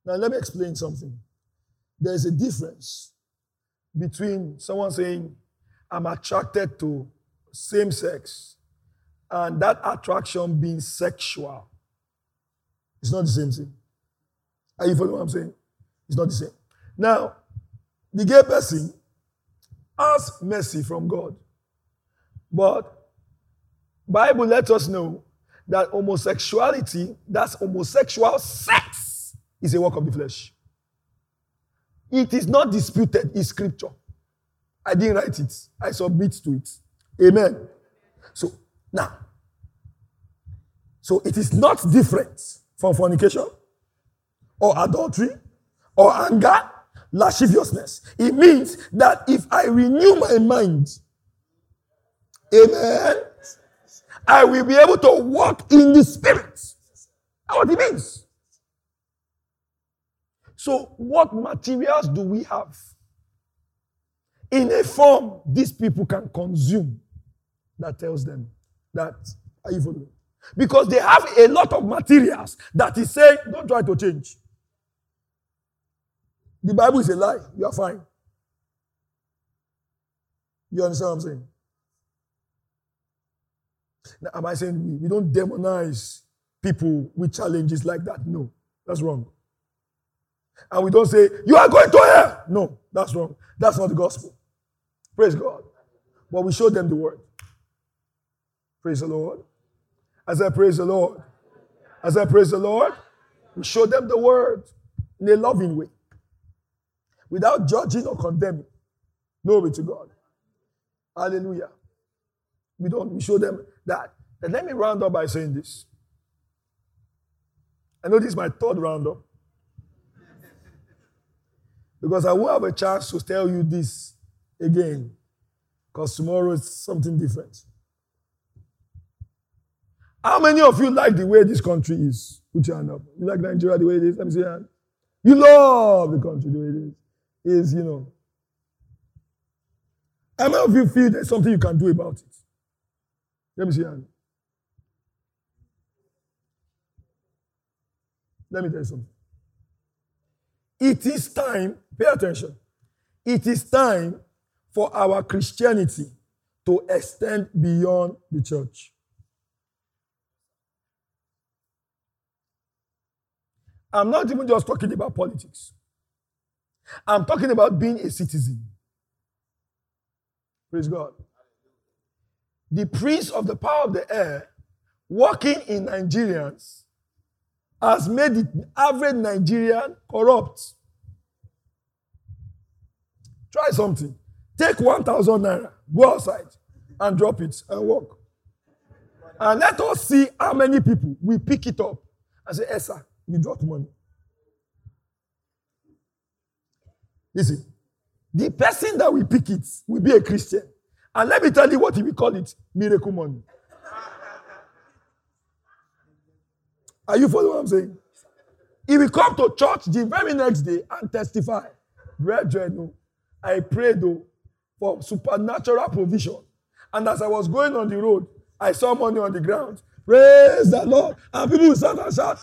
[SPEAKER 2] now let me explain something. There is a difference between someone saying, I'm attracted to same sex, and that attraction being sexual. It's not the same thing. Are you following what I'm saying? It's not the same. Now, the gay person has mercy from God. But Bible lets us know that homosexuality, that's homosexual sex, is a work of the flesh. It is not disputed in scripture. I didn't write it. I submit to it. Amen. So now, so it is not different from fornication or adultery or anger, lasciviousness. It means that if I renew my mind, amen, I will be able to walk in the spirit. That's what it means. So, what materials do we have in a form these people can consume that tells them that are you following? Because they have a lot of materials that is saying, don't try to change. The Bible is a lie. You are fine. You understand what I'm saying? Now, am I saying we, we don't demonize people with challenges like that? No, that's wrong. And we don't say, You are going to hell. No, that's wrong. That's not the gospel. Praise God. But we show them the word. Praise the Lord. As I praise the Lord. As I praise the Lord, we show them the word in a loving way. Without judging or condemning. Glory to God. Hallelujah. We don't, we show them that. And let me round up by saying this. I know this is my third roundup. Because I won't have a chance to tell you this again. Because tomorrow is something different. How many of you like the way this country is? Put your hand up. You like Nigeria the way it is? Let me see your hand. You love the country the way it is. Is, you know. How many of you feel there's something you can do about it? Let me see your hand. Let me tell you something. It is time, pay attention. It is time for our Christianity to extend beyond the church. I'm not even just talking about politics. I'm talking about being a citizen. Praise God. The prince of the power of the air working in Nigerians has made the average Nigerian corrupt. Try something. Take 1,000 naira, go outside and drop it and walk. And let us see how many people will pick it up and say, sir, you dropped money. Listen, the person that will pick it will be a Christian. And let me tell you what will call it miracle money. Are you following what I'm saying? He will come to church the very next day and testify. Brethren, oh, I prayed though for supernatural provision. And as I was going on the road, I saw money on the ground. Praise the Lord. And people will stand and shout.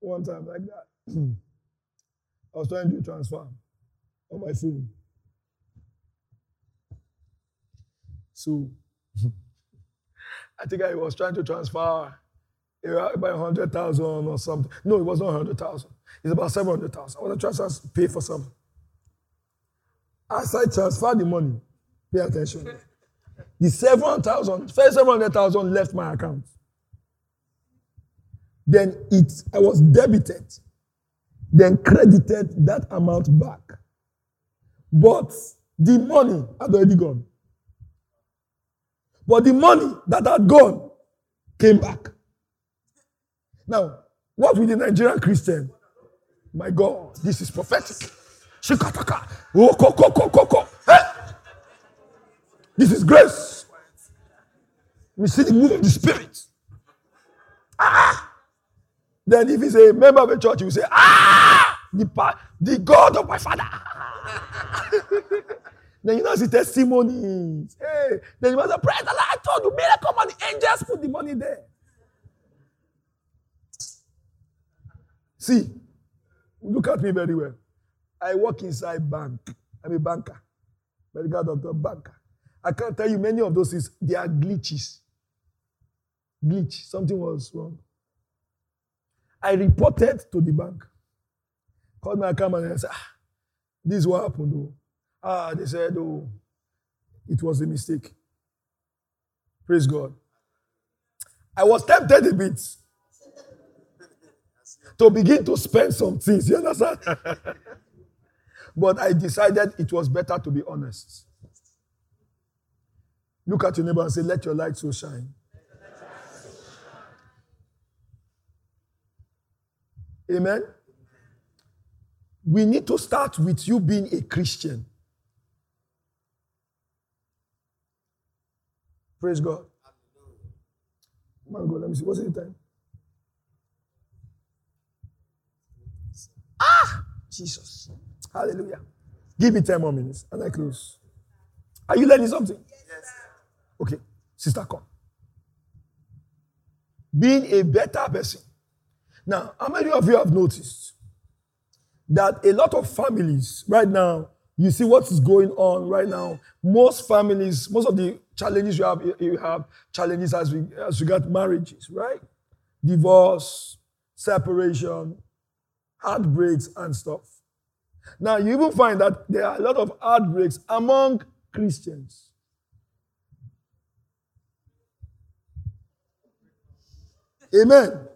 [SPEAKER 2] One time like that. I was trying to transfer on my phone. So I think I was trying to transfer about hundred thousand or something. No, it was not hundred thousand. It's about seven hundred thousand. I want to transfer, pay for something. As I transfer the money, pay attention. The seven thousand, first seven hundred thousand left my account. Then it, I was debited, then credited that amount back. But the money had already gone. But the money that had gone came back. Now, what with the Nigerian Christian? My God, this is prophetic. Shikataka. Oh, ko, ko, ko, ko, ko. Hey! This is grace. We see the move of the Spirit. Ah! Then if he's a member of a church, you say, Ah! The, the God of my father. then you know the testimonies. Hey, then you must say, Praise the. I told you, miracle money. Angels put the money there. See, look at me very well. I work inside bank. I'm a banker, medical doctor, banker. I can't tell you many of those things. They are glitches. Glitch. Something was wrong. I reported to the bank. Called my account and I said, ah, this is what happened. Though. Ah, they said, oh, it was a mistake. Praise God. I was tempted a bit to begin to spend some things. You understand? but I decided it was better to be honest. Look at your neighbor and say, Let your light so shine. Amen. We need to start with you being a Christian. Praise God. Man, go, let me see. What's the time? Ah! Jesus. Hallelujah. Give me 10 more minutes and I close. Are you learning something? Yes. Okay. Sister, come. Being a better person. Now, how many of you have noticed that a lot of families right now, you see what is going on right now? Most families, most of the challenges you have, you have challenges as we as regard marriages, right? Divorce, separation, heartbreaks and stuff. Now, you even find that there are a lot of heartbreaks among Christians. Amen.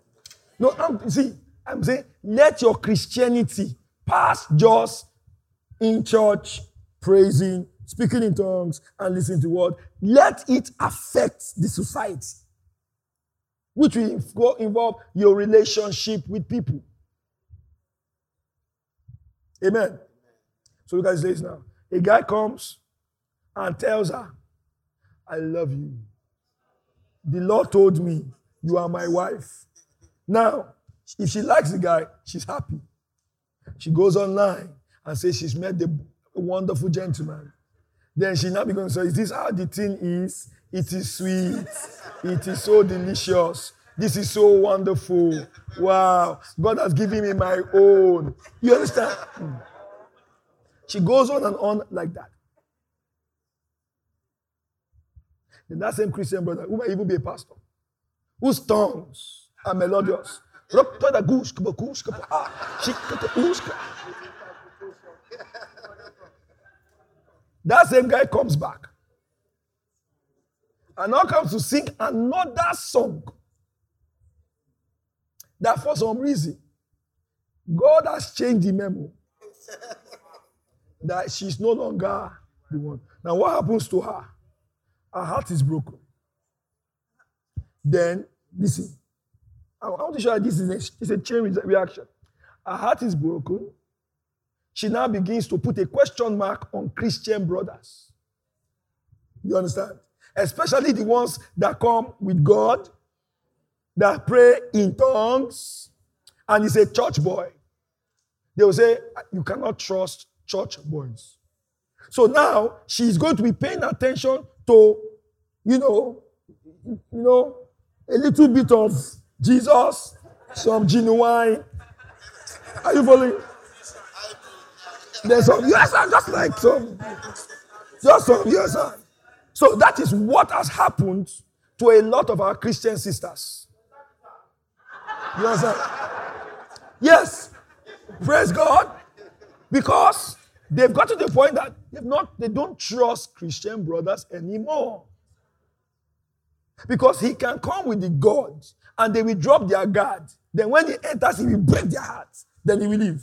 [SPEAKER 2] No, I'm, see, I'm saying let your Christianity pass just in church, praising, speaking in tongues, and listening to word. Let it affect the society, which will involve your relationship with people. Amen. So you guys this now. A guy comes and tells her, I love you. The Lord told me you are my wife. Now, if she likes the guy, she's happy. She goes online and says she's met the wonderful gentleman. Then she now begins to say, Is this how the thing is? It is sweet. It is so delicious. This is so wonderful. Wow. God has given me my own. You understand? Hmm. She goes on and on like that. Then that same Christian brother, who might even be a pastor, whose tongues are melodious. That same guy comes back and now comes to sing another song that for some reason God has changed the memo that she's no longer the one. Now, what happens to her? Her heart is broken. Then, listen, I want to show you this is a, it's a chain reaction. Her heart is broken. She now begins to put a question mark on Christian brothers. You understand? Especially the ones that come with God, that pray in tongues, and is a church boy. They will say, You cannot trust church boys. So now she's going to be paying attention to, you know, you know, a little bit of Jesus, some genuine. Are you following? There's some, yes, sir, just like some, just some, yes, sir. So that is what has happened to a lot of our Christian sisters. You? Yes. Praise God. Because they've got to the point that they've not, they don't trust Christian brothers anymore. Because he can come with the God and they will drop their guard. Then when he enters, he will break their hearts. Then he will leave.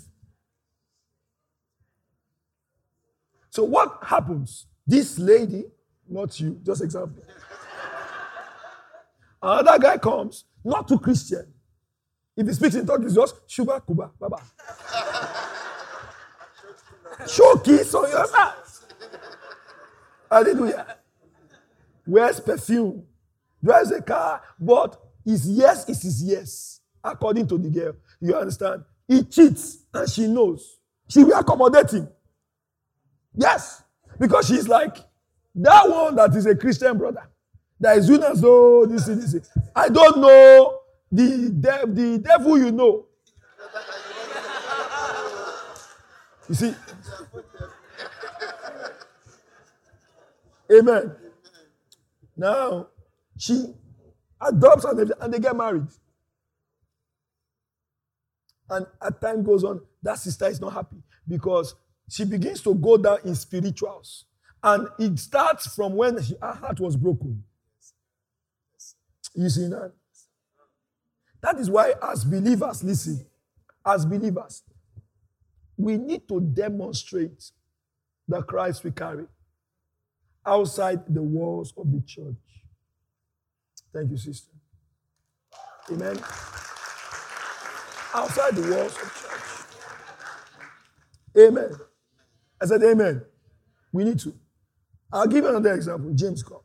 [SPEAKER 2] So what happens? This lady, not you, just example. Another guy comes, not too Christian. If he speaks in tongues, it's just Shuba Kuba Baba. On your ass. Hallelujah. Wears perfume, drives a car, but his yes is his yes, according to the girl. You understand? He cheats and she knows. She will accommodate him. Yes. Because she's like, that one that is a Christian brother, that is doing as though this is this. I don't know the, the devil you know. You see? Amen. Now, she adopts and, and they get married. And as time goes on, that sister is not happy because she begins to go down in spirituals. And it starts from when her heart was broken. You see that? That is why, as believers, listen, as believers, we need to demonstrate the Christ we carry outside the walls of the church. Thank you, sister. Amen. Outside the walls of church. Amen. I said, Amen. We need to. I'll give you another example. James come.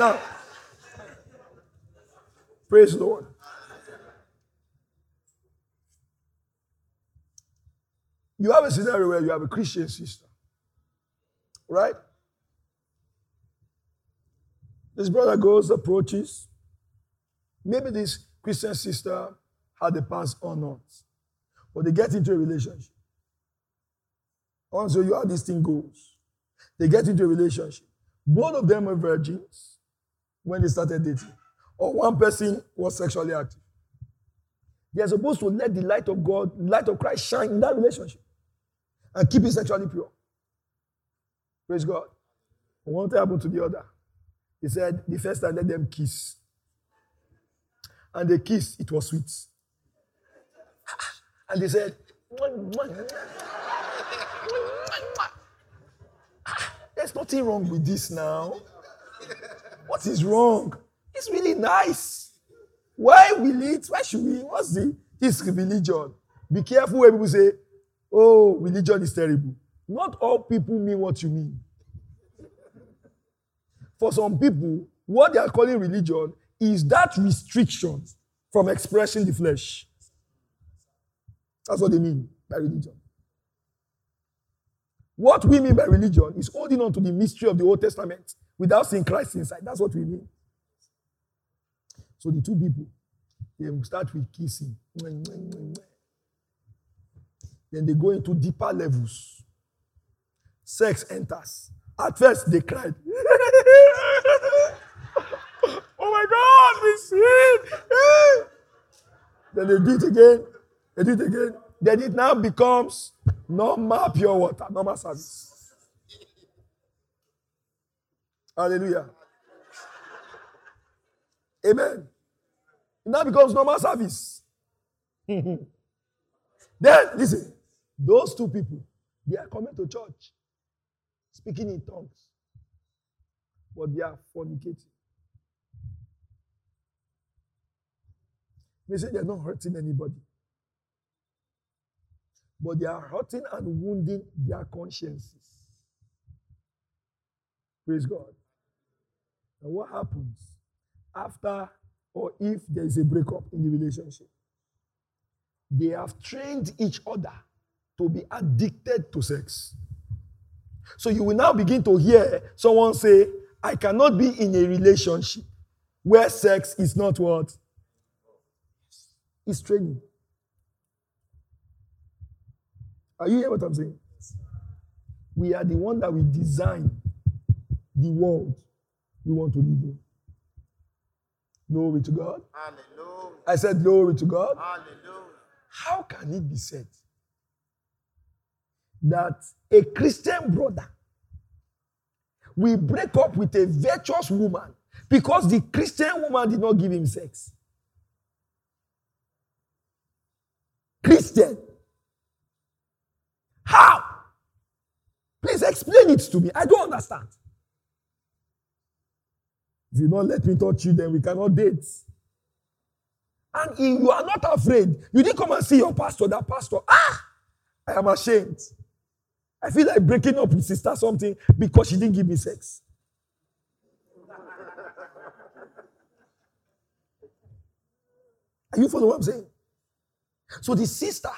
[SPEAKER 2] Now, praise the Lord. You have a scenario where you have a Christian sister, right? This brother goes, approaches. Maybe this Christian sister had a past or not, but they get into a relationship. Also, you how this thing goes. They get into a relationship. Both of them are virgins when they started dating, or one person was sexually active. They are supposed to let the light of God, light of Christ shine in that relationship and keep it sexually pure. Praise God. One thing happened to the other. He said, the first time, let them kiss. And they kissed, it was sweet. And they said, ah, There's nothing wrong with this now. What is wrong? It's really nice. Why will it? Why should we? What's the this religion? Be careful when people say, Oh, religion is terrible. Not all people mean what you mean. For some people, what they are calling religion is that restriction from expressing the flesh. That's what they mean by religion. What we mean by religion is holding on to the mystery of the Old Testament without seeing Christ inside. That's what we mean. So the two people, they will start with kissing. Then they go into deeper levels. Sex enters. At first, they cried. oh my God, we sin. then they do it again. They do it again. Then it now becomes normal pure water, normal service. Hallelujah. Amen. Now becomes normal service. then, listen, those two people, they are coming to church, speaking in tongues, but they are fornicating. They say they're not hurting anybody, but they are hurting and wounding their consciences. Praise God. And what happens after or if there is a breakup in the relationship? They have trained each other to be addicted to sex. So you will now begin to hear someone say, I cannot be in a relationship where sex is not what? It's training. Are you hearing what I'm saying? We are the one that we design the world we want to live in. Glory to God. Hallelujah. I said, Glory to God. Hallelujah. How can it be said that a Christian brother will break up with a virtuous woman because the Christian woman did not give him sex? Christian. How? Please explain it to me. I don't understand. If you don't let me touch you, then we cannot date. And you are not afraid, you didn't come and see your pastor, that pastor. Ah, I am ashamed. I feel like breaking up with sister something because she didn't give me sex. Are you following what I'm saying? So the sister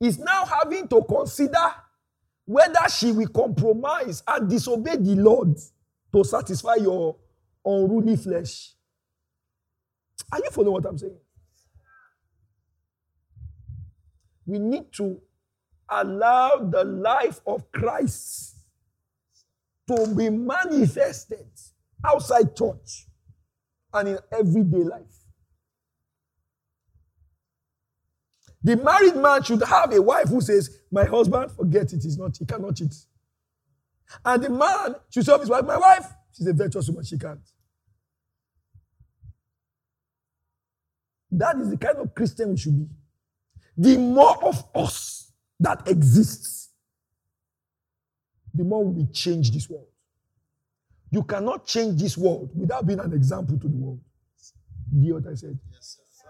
[SPEAKER 2] is now having to consider whether she will compromise and disobey the Lord to satisfy your unruly flesh. Are you following what I'm saying? We need to allow the life of Christ to be manifested outside church and in everyday life. The married man should have a wife who says, My husband, forget it, he's not, he cannot cheat. And the man should tell his wife, My wife, she's a virtuous woman, she can't. That is the kind of Christian we should be. The more of us that exists, the more we change this world. You cannot change this world without being an example to the world. The what I said? Yes, sir.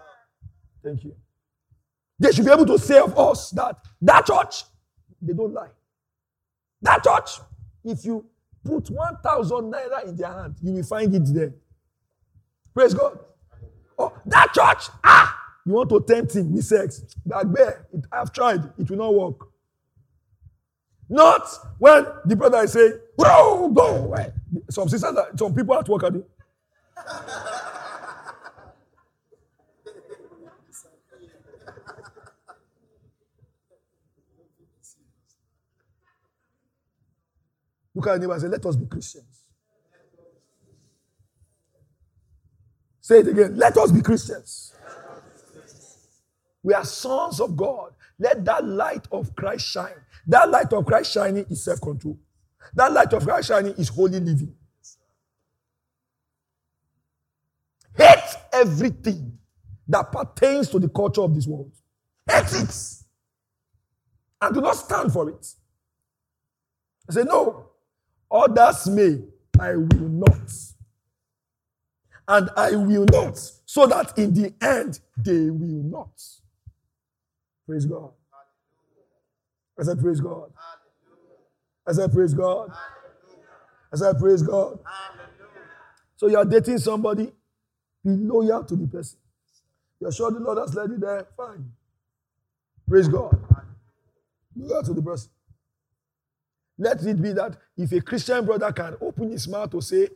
[SPEAKER 2] Thank you. They should be able to say of us that that church, they don't lie. That church, if you put 1,000 naira in their hand, you will find it there. Praise God. Oh, that church, ah, you want to tempt him with sex. Back there, it, I've tried, it will not work. Not when the brother is saying, go away. Some sisters, some people at work are doing. Look at your neighbor and say, Let us be Christians. Say it again. Let us be Christians. We are sons of God. Let that light of Christ shine. That light of Christ shining is self control. That light of Christ shining is holy living. Hate everything that pertains to the culture of this world. Hate it. And do not stand for it. I say, no, others may, I will not and I will not, so that in the end they will not. Praise God. I said, Praise God. I said, Praise God. I said, Praise God. So you are dating somebody, be loyal to the person. You're sure the Lord has led you there? Fine. Praise God. Loyal to the person. Let it be that if a Christian brother can open his mouth to say,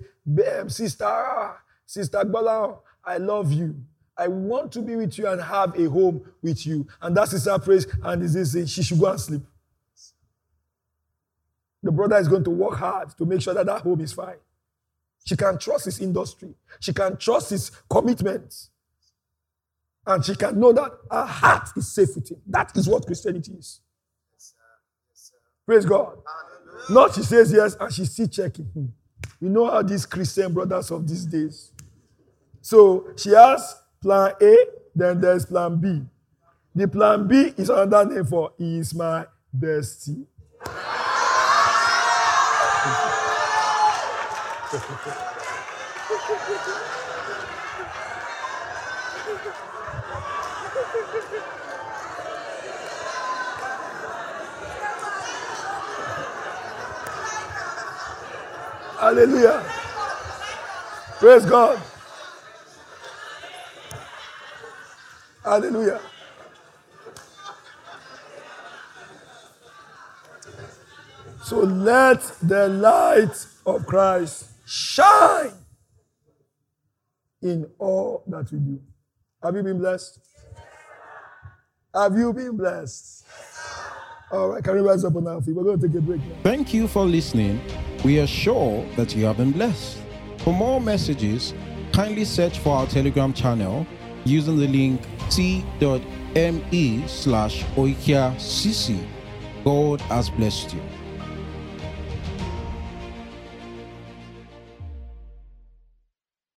[SPEAKER 2] sister, Sister Gbola, I love you. I want to be with you and have a home with you. And that's his praise. And is this she should go and sleep. The brother is going to work hard to make sure that that home is fine. She can trust his industry. She can trust his commitments. And she can know that her heart is safe with him. That is what Christianity is. Praise God. Not she says yes and she's still checking. You know how these Christian brothers of these days. So she has plan A, then there's plan B. The plan B is another name for he is my bestie. Hallelujah. Praise God. Hallelujah. So let the light of Christ shine in all that we do. Have you been blessed? Have you been blessed? All right, can we rise up on our feet? We're going to take a break now.
[SPEAKER 1] Thank you for listening. We are sure that you have been blessed. For more messages, kindly search for our Telegram channel using the link t.me slash oikiacc. God has blessed you.